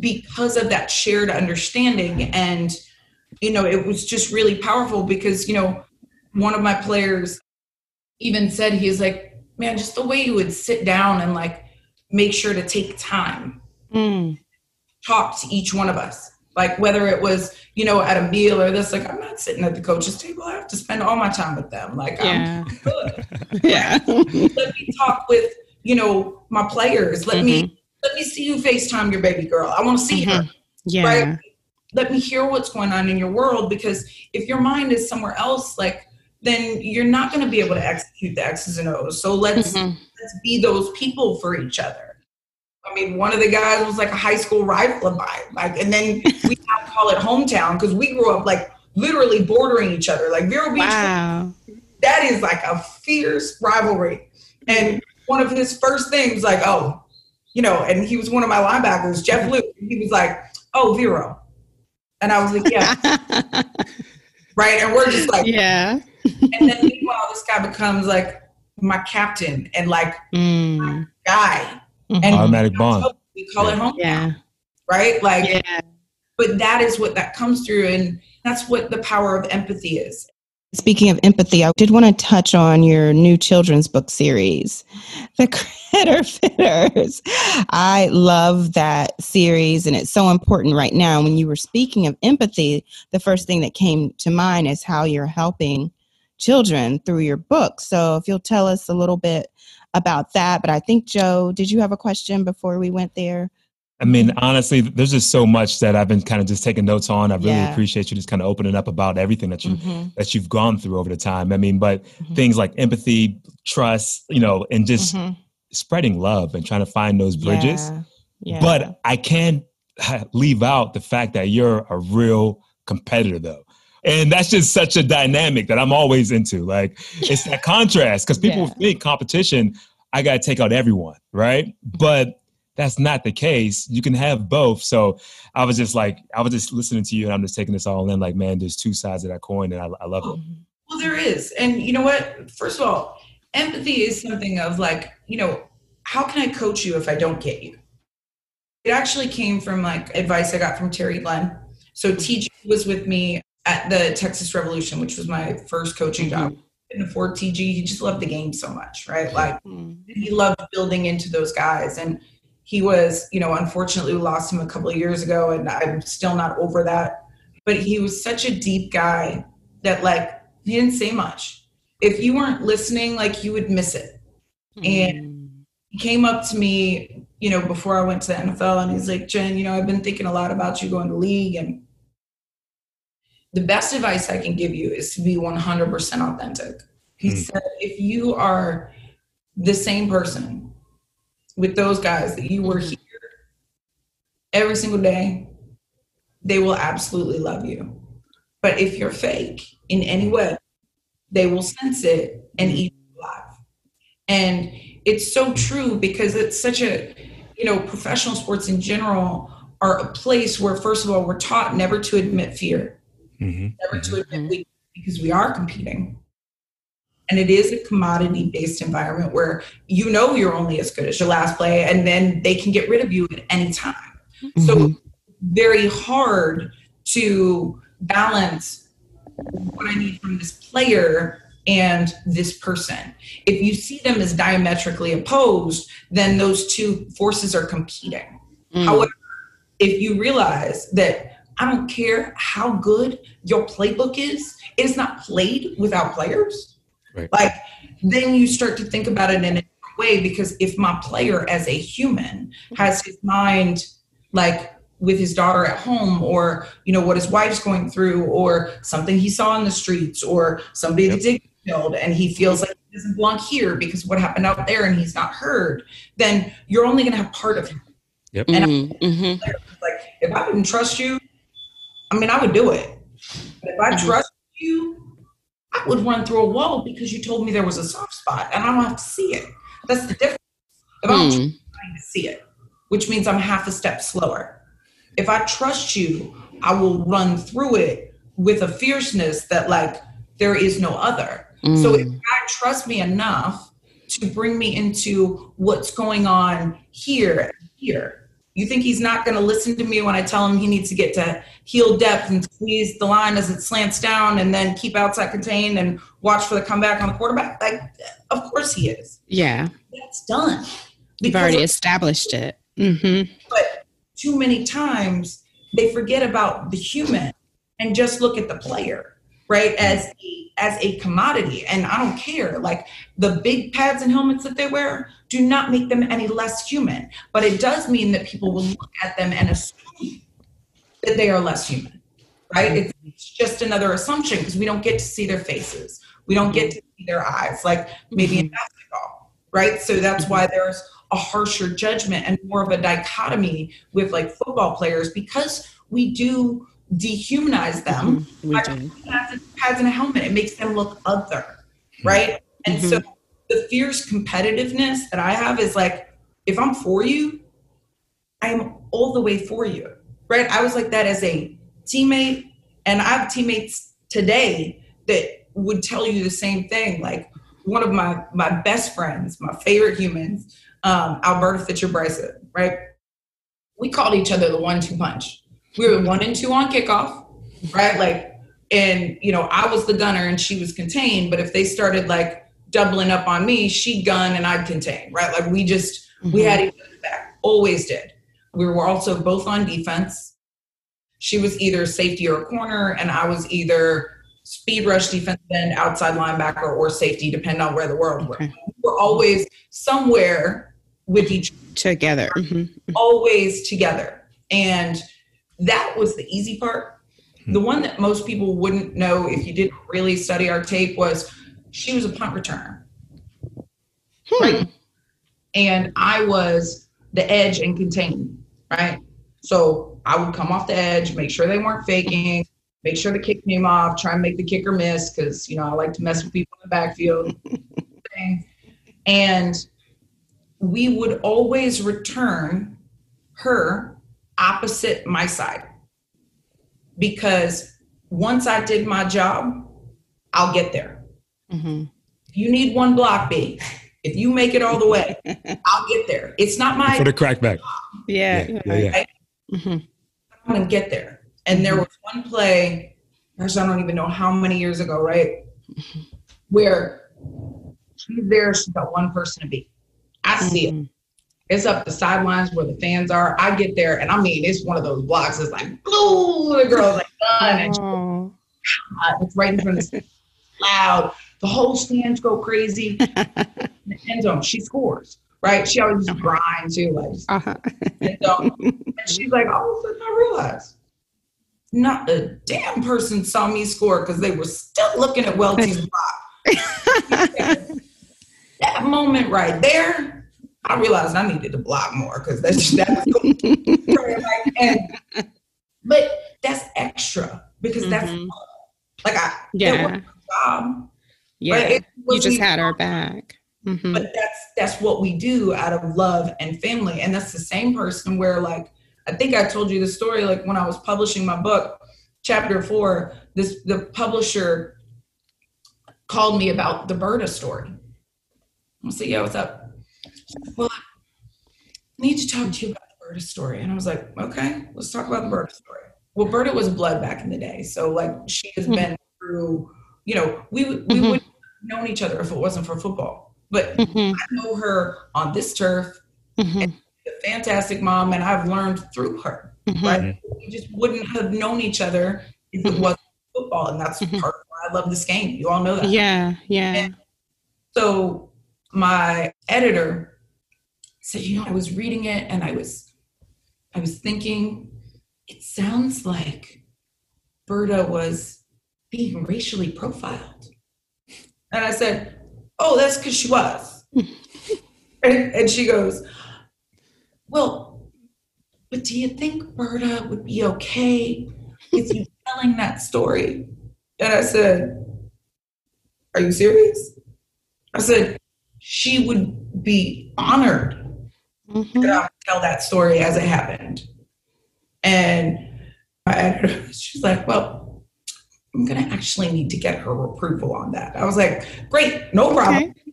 because of that shared understanding. And, you know, it was just really powerful because, you know, one of my players even said he's like, man, just the way you would sit down and like make sure to take time, mm. talk to each one of us. Like whether it was, you know, at a meal or this, like I'm not sitting at the coach's table. I have to spend all my time with them. Like yeah. I'm good. yeah. let me talk with, you know, my players. Let mm-hmm. me let me see you FaceTime your baby girl. I want to see mm-hmm. her. Yeah. Right? Let me hear what's going on in your world because if your mind is somewhere else, like then you're not going to be able to execute the X's and O's. So let's mm-hmm. let's be those people for each other. I mean, one of the guys was like a high school rival of mine, like, and then we call it hometown because we grew up like literally bordering each other, like Vero Beach. Wow. That is like a fierce rivalry, and one of his first things, like, oh, you know, and he was one of my linebackers, Jeff Luke. He was like, "Oh, Vero," and I was like, "Yeah." right, and we're just like, yeah. and then meanwhile, this guy becomes like my captain and like Mm. guy, Mhm. and Automatic bond. we call it home, Yeah. right? Like, Yeah. but that is what that comes through, and that's what the power of empathy is. Speaking of empathy, I did want to touch on your new children's book series, The Critter Fitters. I love that series, and it's so important right now. When you were speaking of empathy, the first thing that came to mind is how you're helping children through your book. So, if you'll tell us a little bit about that. But I think, Joe, did you have a question before we went there? I mean, honestly, there's just so much that I've been kind of just taking notes on. I really Yeah. appreciate you just kind of opening up about everything that you Mhm. that you've gone through over the time. I mean, but Mhm. things like empathy, trust, you know, and just Mhm. spreading love and trying to find those bridges. Yeah. Yeah. But I can't leave out the fact that you're a real competitor, though. And that's just such a dynamic that I'm always into. Like, it's that contrast because people Yeah. think competition, I got to take out everyone, right? But that's not the case. You can have both. So I was just like, I was just listening to you and I'm just taking this all in. Like, man, there's two sides of that coin and I, I love it. Mm-hmm. Well, there is. And you know what? First of all, empathy is something of like, you know, how can I coach you if I don't get you? It actually came from like advice I got from Terry Glenn. So TG was with me at the Texas Revolution, which was my first coaching job. Couldn't afford TG. He just loved the game so much, right? Like Mhm. he loved building into those guys. And he was, you know, unfortunately we lost him a couple of years ago and I'm still not over that. But he was such a deep guy that like he didn't say much. If you weren't listening, like you would miss it. And he came up to me, you know, before I went to the NFL and he's like, Jen, you know, I've been thinking a lot about you going to league and the best advice I can give you is to be 100% authentic. He Hmm. said, if you are the same person with those guys that you were hmm. here every single day, they will absolutely love you. But if you're fake in any way, they will sense it and hmm. eat you alive. And it's so hmm. true because it's such a, you know, professional sports in general are a place where, first of all, we're taught never to admit fear, Mm-hmm. never to admit weakness because we are competing. And it is a commodity based environment where you know you're only as good as your last play, and then they can get rid of you at any time. So Mhm. very hard to balance what I need from this player and this person. If you see them as diametrically opposed, then those two forces are competing. Mm. However, if you realize that I don't care how good your playbook is, it is not played without players. Right. Like then you start to think about it in a different way because if my player as a human has his mind like with his daughter at home or you know what his wife's going through or something he saw in the streets or somebody Yep. that did killed and he feels like he doesn't belong here because what happened out there and he's not heard then you're only going to have part of him yep. and Mhm. Mhm. like if i didn't trust you i mean i would do it but if i Mhm. trust you i would run through a wall because you told me there was a soft spot and i don't have to see it that's the difference if i'm Mm. trying to see it which means i'm half a step slower if i trust you i will run through it with a fierceness that like there is no other so if Mm. God trusts me enough to bring me into what's going on here and here, you think he's not going to listen to me when I tell him he needs to get to heel depth and squeeze the line as it slants down and then keep outside contained and watch for the comeback on the quarterback? Like, of course he is. Yeah. That's done. You've Because already established it. Mm-hmm. but too many times they forget about the human and just look at the player right as a, as a commodity and i don't care like the big pads and helmets that they wear do not make them any less human. But it does mean that people will look at them and assume that they are less human right? It's, it's just another assumption because we don't get to see their faces. We don't get to see their eyes like maybe in mm-hmm. basketball right? So that's why mm-hmm. there's a harsher judgment and more of a dichotomy with like football players because we do dehumanize them. Mhm. Do. pads and, pads and a helmet. It makes them look other, right? And so the fierce competitiveness that I have is like, if I'm for you, I am all the way for you, right? I was like that as a teammate, and I have teammates today that would tell you the same thing. Like one of my my best friends, my favorite humans, um, Alberta Fitcher Bryson, right? We called each other the one-two punch. We were one and two on kickoff, right? Like, and you know, I was the gunner and she was contained. But if they started like doubling up on me, she'd gun and I'd contain, right? Like we just mm-hmm. we had each other back, always did. We were also both on defense. She was either safety or corner, and I was either speed rush defense end, outside linebacker, or safety, depending on where the world okay. were. We were always somewhere with each together, mm-hmm. always together, and that was the easy part. The one that most people wouldn't know if you didn't really study our tape was she was a punt returner. Hmm. Right. And I was the edge and contain, right? So I would come off the edge, make sure they weren't faking, make sure the kick came off, try and make the kicker miss because you know I like to mess with people in the backfield. and we would always return her opposite my side because once I did my job, I'll get there. Mm-hmm. You need one block B. If you make it all the way, I'll get there. It's not my for the crackback. Yeah, yeah, yeah. yeah. Mm-hmm. I'm gonna get there. And there was one play, gosh, I don't even know how many years ago, right? Mm-hmm. Where she's there, she's got one person to beat. I see mm-hmm. it. It's up the sidelines where the fans are. I get there, and I mean, it's one of those blocks. It's like, blue. The girl's like, done. And she, it's right in front of the loud. The whole stands go crazy. the end zone, she scores, right? She always uh-huh. grind too. Like, uh-huh. and, um, and she's like, all of a sudden, I realized not a damn person saw me score because they were still looking at Welty's block. that moment right there I realized I needed to block more because that's that's and, but that's extra because mm-hmm. that's like I yeah job, yeah you just had our back. Mm-hmm. But that's that's what we do out of love and family, and that's the same person where like I think I told you the story like when I was publishing my book, chapter four. This the publisher called me about the Berta story. I said, "Yeah, what's up?" well, I need to talk to you about the Berta story. And I was like, okay, let's talk about the Berta story. Well, Berta was blood back in the day. So like she has mm-hmm. been through, you know, we, we mm-hmm. have known each other if it wasn't for football. But mm-hmm. I know her on this turf. Mm-hmm. And a fantastic mom, and I've learned through her. Mm-hmm. Right? We just wouldn't have known each other if it mm-hmm. wasn't for football. And that's part of why I love this game. You all know that. Yeah, yeah. And so my editor said, you know, I was reading it and I was I was thinking, it sounds like Berta was being racially profiled. And I said, Oh, that's because she was. and, and she goes, Well, but do you think Berta would be okay with you telling that story? And I said, Are you serious? I said, She would be honored mm-hmm. tell that story as it happened. And my editor, she's like, well, I'm going to actually need to get her approval on that. I was like, great, no problem.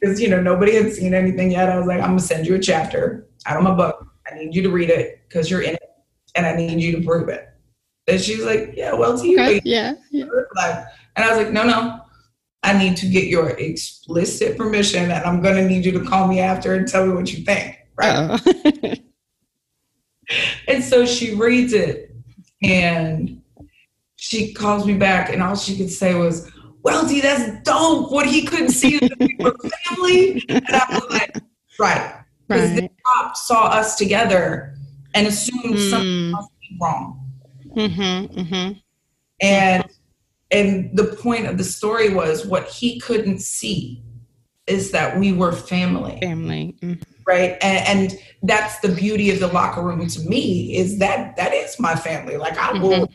Because, okay. you know, nobody had seen anything yet. I was like, I'm going to send you a chapter out of my book. I need you to read it because you're in it and I need you to prove it. And she's like, yeah, well, to you. Okay. Yeah. yeah. And I was like, no, no, I need to get your explicit permission and I'm going to need you to call me after and tell me what you think. Right. Oh. and so she reads it and she calls me back and all she could say was, well, D, that's dope. What he couldn't see is that we were family. And I was like, right. Because right. the cop saw us together and assumed mm. something must be wrong. Mm-hmm, mm-hmm. And and the point of the story was what he couldn't see is that we were family family mm-hmm. right and, and, that's the beauty of the locker room to me is that that is my family like i will mm-hmm.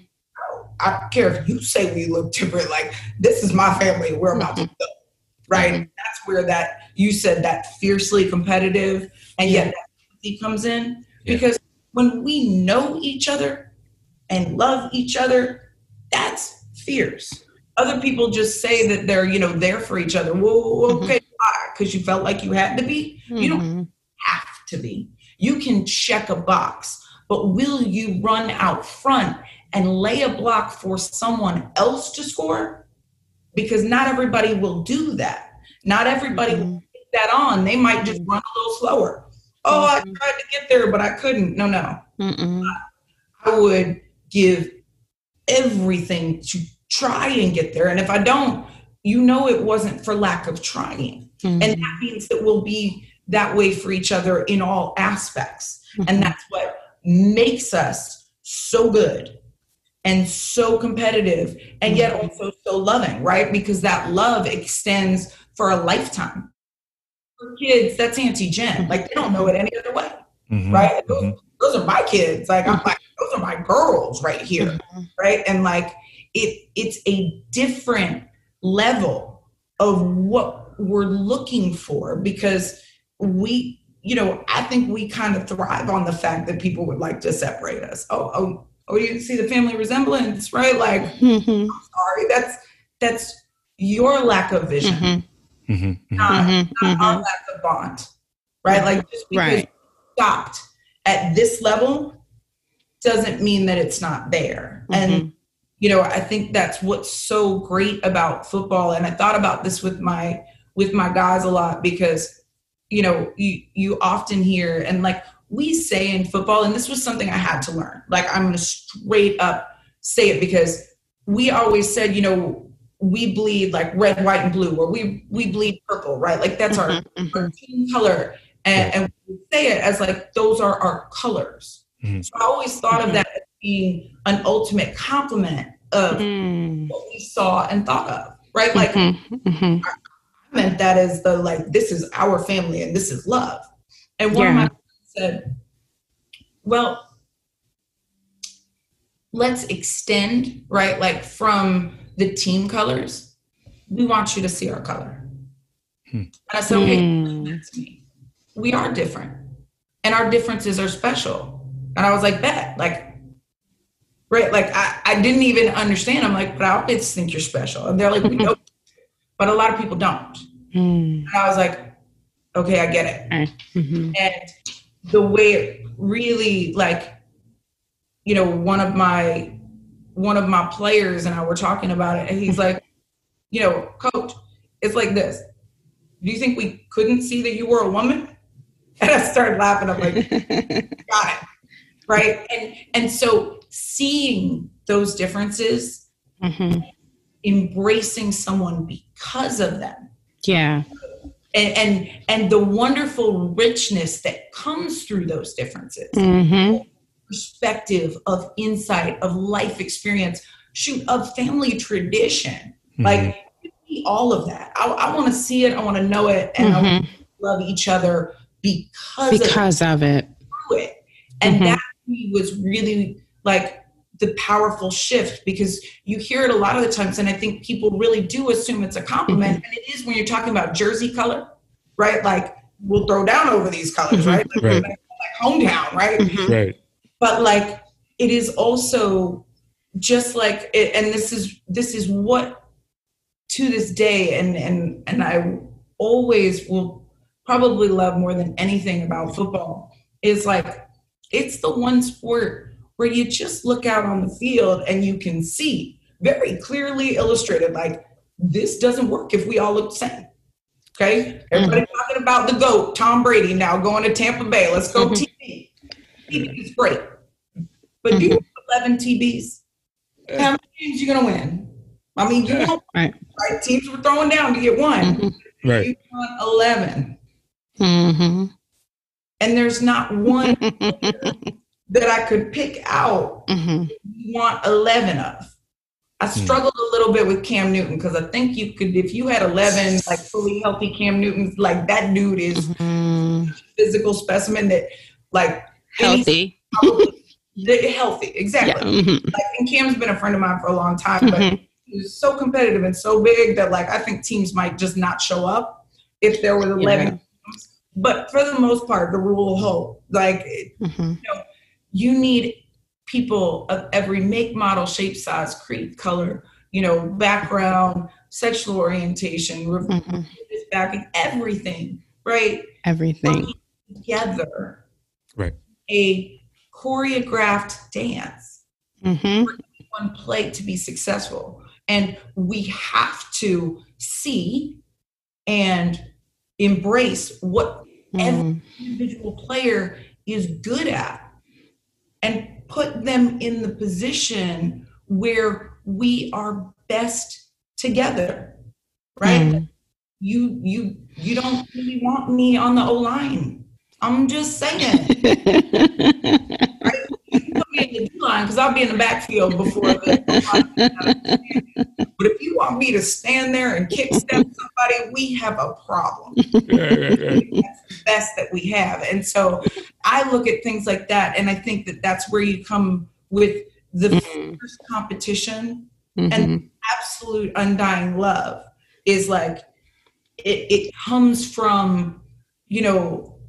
I don't care if you say we look different like this is my family we're about mm-hmm. to go right mm-hmm. that's where that you said that fiercely competitive and yet that he comes in Yeah. Because when we know each other and love each other, that's fierce. Other people just say that they're, you know, there for each other. Well, mm-hmm. okay, mm-hmm. Because you felt like you had to be. Mm-hmm. You don't mm-hmm. have to be. You can check a box, but will you run out front and lay a block for someone else to score? Because not everybody will do that. Not everybody mm-hmm. will take that on. They might just run a little slower. Oh, I mm-hmm. tried to get there, but I couldn't. No, no. I would give everything to try and get there. And if I don't, you know it wasn't for lack of trying. Mm-hmm. And that means that we'll be that way for each other in all aspects. Mm-hmm. And that's what makes us so good and so competitive and yet mm-hmm. also so loving, right? Because that love extends for a lifetime. For kids, that's Auntie Jen. Like they don't know it any other way, mm-hmm. right? Those, mm-hmm. those, are my kids. Like I'm like, those are my girls right here, mm-hmm. right? And like it, it's a different level of what we're looking for because we you know i think we kind of thrive on the fact that people would like to separate us oh oh oh you see the family resemblance right like mm-hmm. sorry that's that's your lack of vision mm-hmm. mm-hmm. not, mm-hmm. not our mm-hmm. lack of bond right like just because right. stopped at this level doesn't mean that it's not there and mm-hmm. you know i think that's what's so great about football and i thought about this with my with my guys a lot because you know you you often hear and like we say in football and this was something i had to learn like i'm going to straight up say it because we always said you know we bleed like red white and blue or we we bleed purple right like that's our, mm-hmm. our mm-hmm. team color and, and we say it as like those are our colors mm-hmm. so i always thought mm-hmm. of that as being an ultimate compliment of mm. what we saw and thought of right like mm-hmm. mm-hmm meant that as the like this is our family and this is love. And one yeah. of my said, well, let's extend, right? Like from the team colors, we want you to see our color. Hmm. And I said, okay, mm. we are different. And our differences are special. And I was like, that, like, right? Like I, I didn't even understand. I'm like, but I always think you're special. And they're like, we know but a lot of people don't. Mm. And I was like, okay, I get it. Mm-hmm. And the way it really like, you know, one of my one of my players and I were talking about it, and he's like, you know, coach, it's like this. Do you think we couldn't see that you were a woman? And I started laughing. I'm like, got it. Right. And and so seeing those differences mm-hmm embracing someone because of them. Yeah. And and, and the wonderful richness that comes through those differences. Mm-hmm. Perspective of insight, of life experience, shoot, of family tradition. Mm-hmm. Like all of that. I, I want to see it. I want to know it, and mm-hmm. I love each other because because of it. Of it. And mm-hmm. that was really like the powerful shift because you hear it a lot of the times and i think people really do assume it's a compliment mm-hmm. and it is when you're talking about jersey color right like we'll throw down over these colors right like, right. like hometown right mm-hmm. right but like it is also just like it, and this is this is what to this day and and and i always will probably love more than anything about football is like it's the one sport where you just look out on the field and you can see very clearly illustrated like this doesn't work if we all look the same. Okay, everybody mm-hmm. talking about the goat, Tom Brady, now going to Tampa Bay. Let's go mm-hmm. TB. TB is great, but mm-hmm. you 11 TBs. How many games you gonna win? I mean, you know, right. right? Teams were throwing down to get one. Mm-hmm. Right. You won 11. Mm-hmm. And there's not one that I could pick out mm-hmm. want 11 of. I hmm. struggled mm. a little bit with Cam Newton because I think you could, if you had 11 like fully healthy Cam Newtons, like that dude is mm-hmm. physical specimen that like healthy. healthy, exactly. Yeah. Mm-hmm. Like, and Cam's been a friend of mine for a long time, but mm-hmm. he's so competitive and so big that like I think teams might just not show up if there were 11 yeah. but for the most part, the rule hold. Like, mm-hmm. you know, you need people of every make, model, shape, size, creed, color, you know, background, sexual orientation, mm-hmm. backing, everything, right? Everything together, right? A choreographed dance mm-hmm. for one play to be successful, and we have to see and embrace what mm. every individual player is good at and put them in the position where we are best together right mm. you you you don't really want me on the o line i'm just saying right? in the D line because I'll be in the backfield before the. but if you want me to stand there and kick step somebody, we have a problem. That's the best that we have, and so I look at things like that, and I think that that's where you come with the mm-hmm. first competition mm-hmm. and absolute undying love is like it, it comes from you know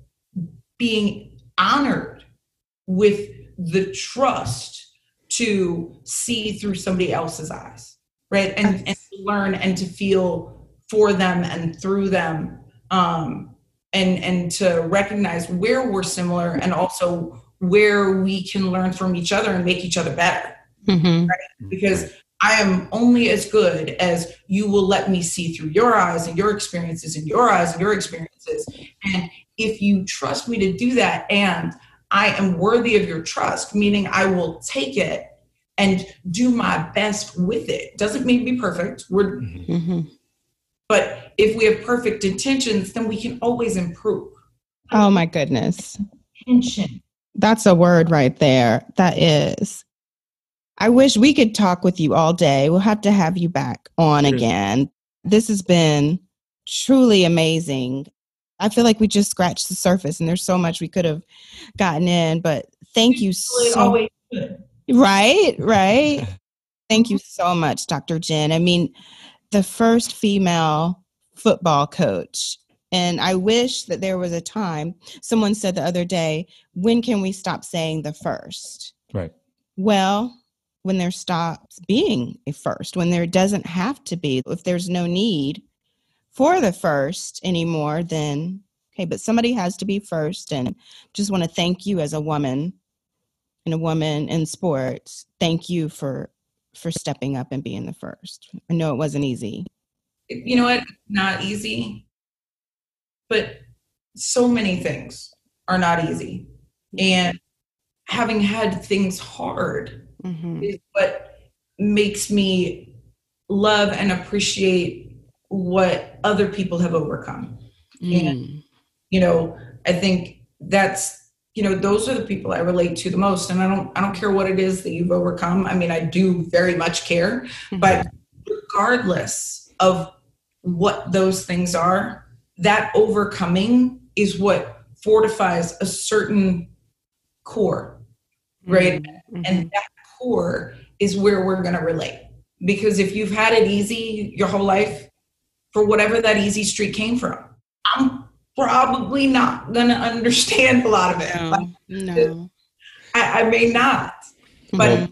being honored with the trust to see through somebody else's eyes, right? And, and to learn and to feel for them and through them. Um, and and to recognize where we're similar and also where we can learn from each other and make each other better. Mm-hmm. Right? Because I am only as good as you will let me see through your eyes and your experiences and your eyes and your experiences. And if you trust me to do that and I am worthy of your trust, meaning I will take it and do my best with it. Doesn't mean be perfect. We're, mm-hmm. But if we have perfect intentions, then we can always improve. Oh my goodness. Intention. That's a word right there. That is. I wish we could talk with you all day. We'll have to have you back on again. This has been truly amazing. I feel like we just scratched the surface and there's so much we could have gotten in, but thank you so Right, right. thank you so much, Dr. Jen. I mean, the first female football coach. And I wish that there was a time, someone said the other day, when can we stop saying the first? Right. Well, when there stops being a first, when there doesn't have to be, if there's no need for the first anymore, then okay, but somebody has to be first. And just want to thank you as a woman and a woman in sports. Thank you for for stepping up and being the first. I know it wasn't easy. You know what? Not easy. But so many things are not easy. And having had things hard mm-hmm. is what makes me love and appreciate what other people have overcome. Mm. And, you know, I think that's, you know, those are the people I relate to the most. And I don't, I don't care what it is that you've overcome. I mean, I do very much care, mm-hmm. but regardless of what those things are, that overcoming is what fortifies a certain core, right? Mm-hmm. And that core is where we're going to relate. Because if you've had it easy your whole life, for whatever that easy street came from. I'm probably not going to understand a lot of it. No, like, no. I, I, may not. But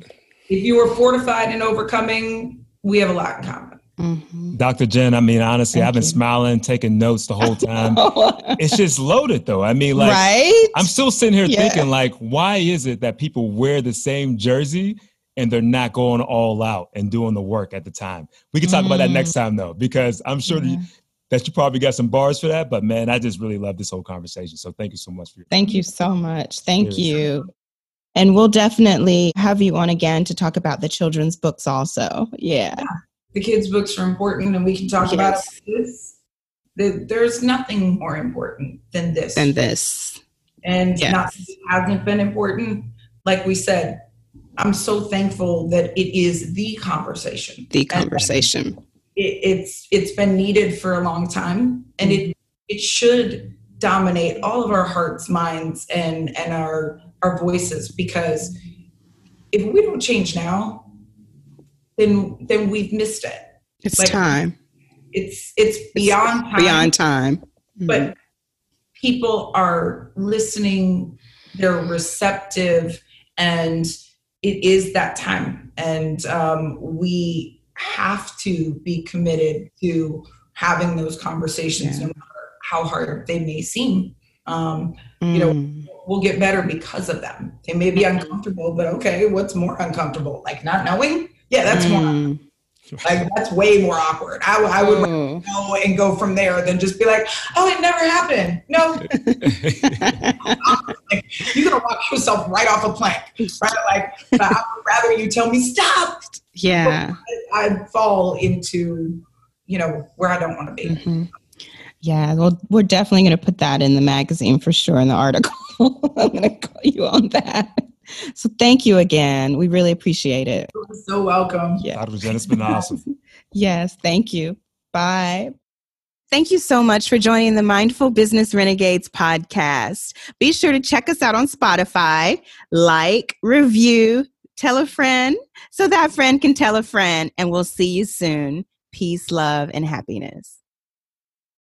if you were fortified and overcoming, we have a lot in common. Mm-hmm. Dr. Jen, I mean, honestly, Thank I've been you. smiling, taking notes the whole time. it's just loaded, though. I mean, like, right? I'm still sitting here yeah. thinking, like, why is it that people wear the same jersey and they're not going all out and doing the work at the time. We can talk mm. about that next mm. time though, because I'm sure mm-hmm. That, that you probably got some bars for that. But man, I just really love this whole conversation. So thank you so much for your Thank time. you so much. Thank Cheers. you. And we'll definitely have you on again to talk about the children's books also. Yeah. yeah. The kids' books are important and we can talk yes. about this. There's nothing more important than this. Than this. And yes. not hasn't been important. Like we said, I'm so thankful that it is the conversation. The conversation. It, it's it's been needed for a long time, and it it should dominate all of our hearts, minds, and and our our voices because if we don't change now, then then we've missed it. It's like, time. It's it's beyond it's time. Beyond time. Mm-hmm. But people are listening, they're receptive, and it is that time. And um, we have to be committed to having those conversations, yeah. no matter how hard they may seem. Um, mm. You know, mm. we'll get better because of them. They may be uncomfortable, but okay, what's more uncomfortable? Like not knowing? Yeah, that's mm. more. Like that's way more awkward. I, I would go and go from there than just be like, "Oh, it never happened." No, like, you're gonna walk yourself right off a plank, right? Like I would rather you tell me stop. Yeah, I, I, fall into you know where I don't want to be. Mm-hmm. Yeah, well, we're definitely going to put that in the magazine for sure in the article. I'm going to call you on that. So thank you again. We really appreciate it. You're so welcome. Yeah. Dr. Jen, it's been awesome. yes, thank you. Bye. Thank you so much for joining the Mindful Business Renegades podcast. Be sure to check us out on Spotify, like, review, tell a friend so that friend can tell a friend, and we'll see you soon. Peace, love, and happiness.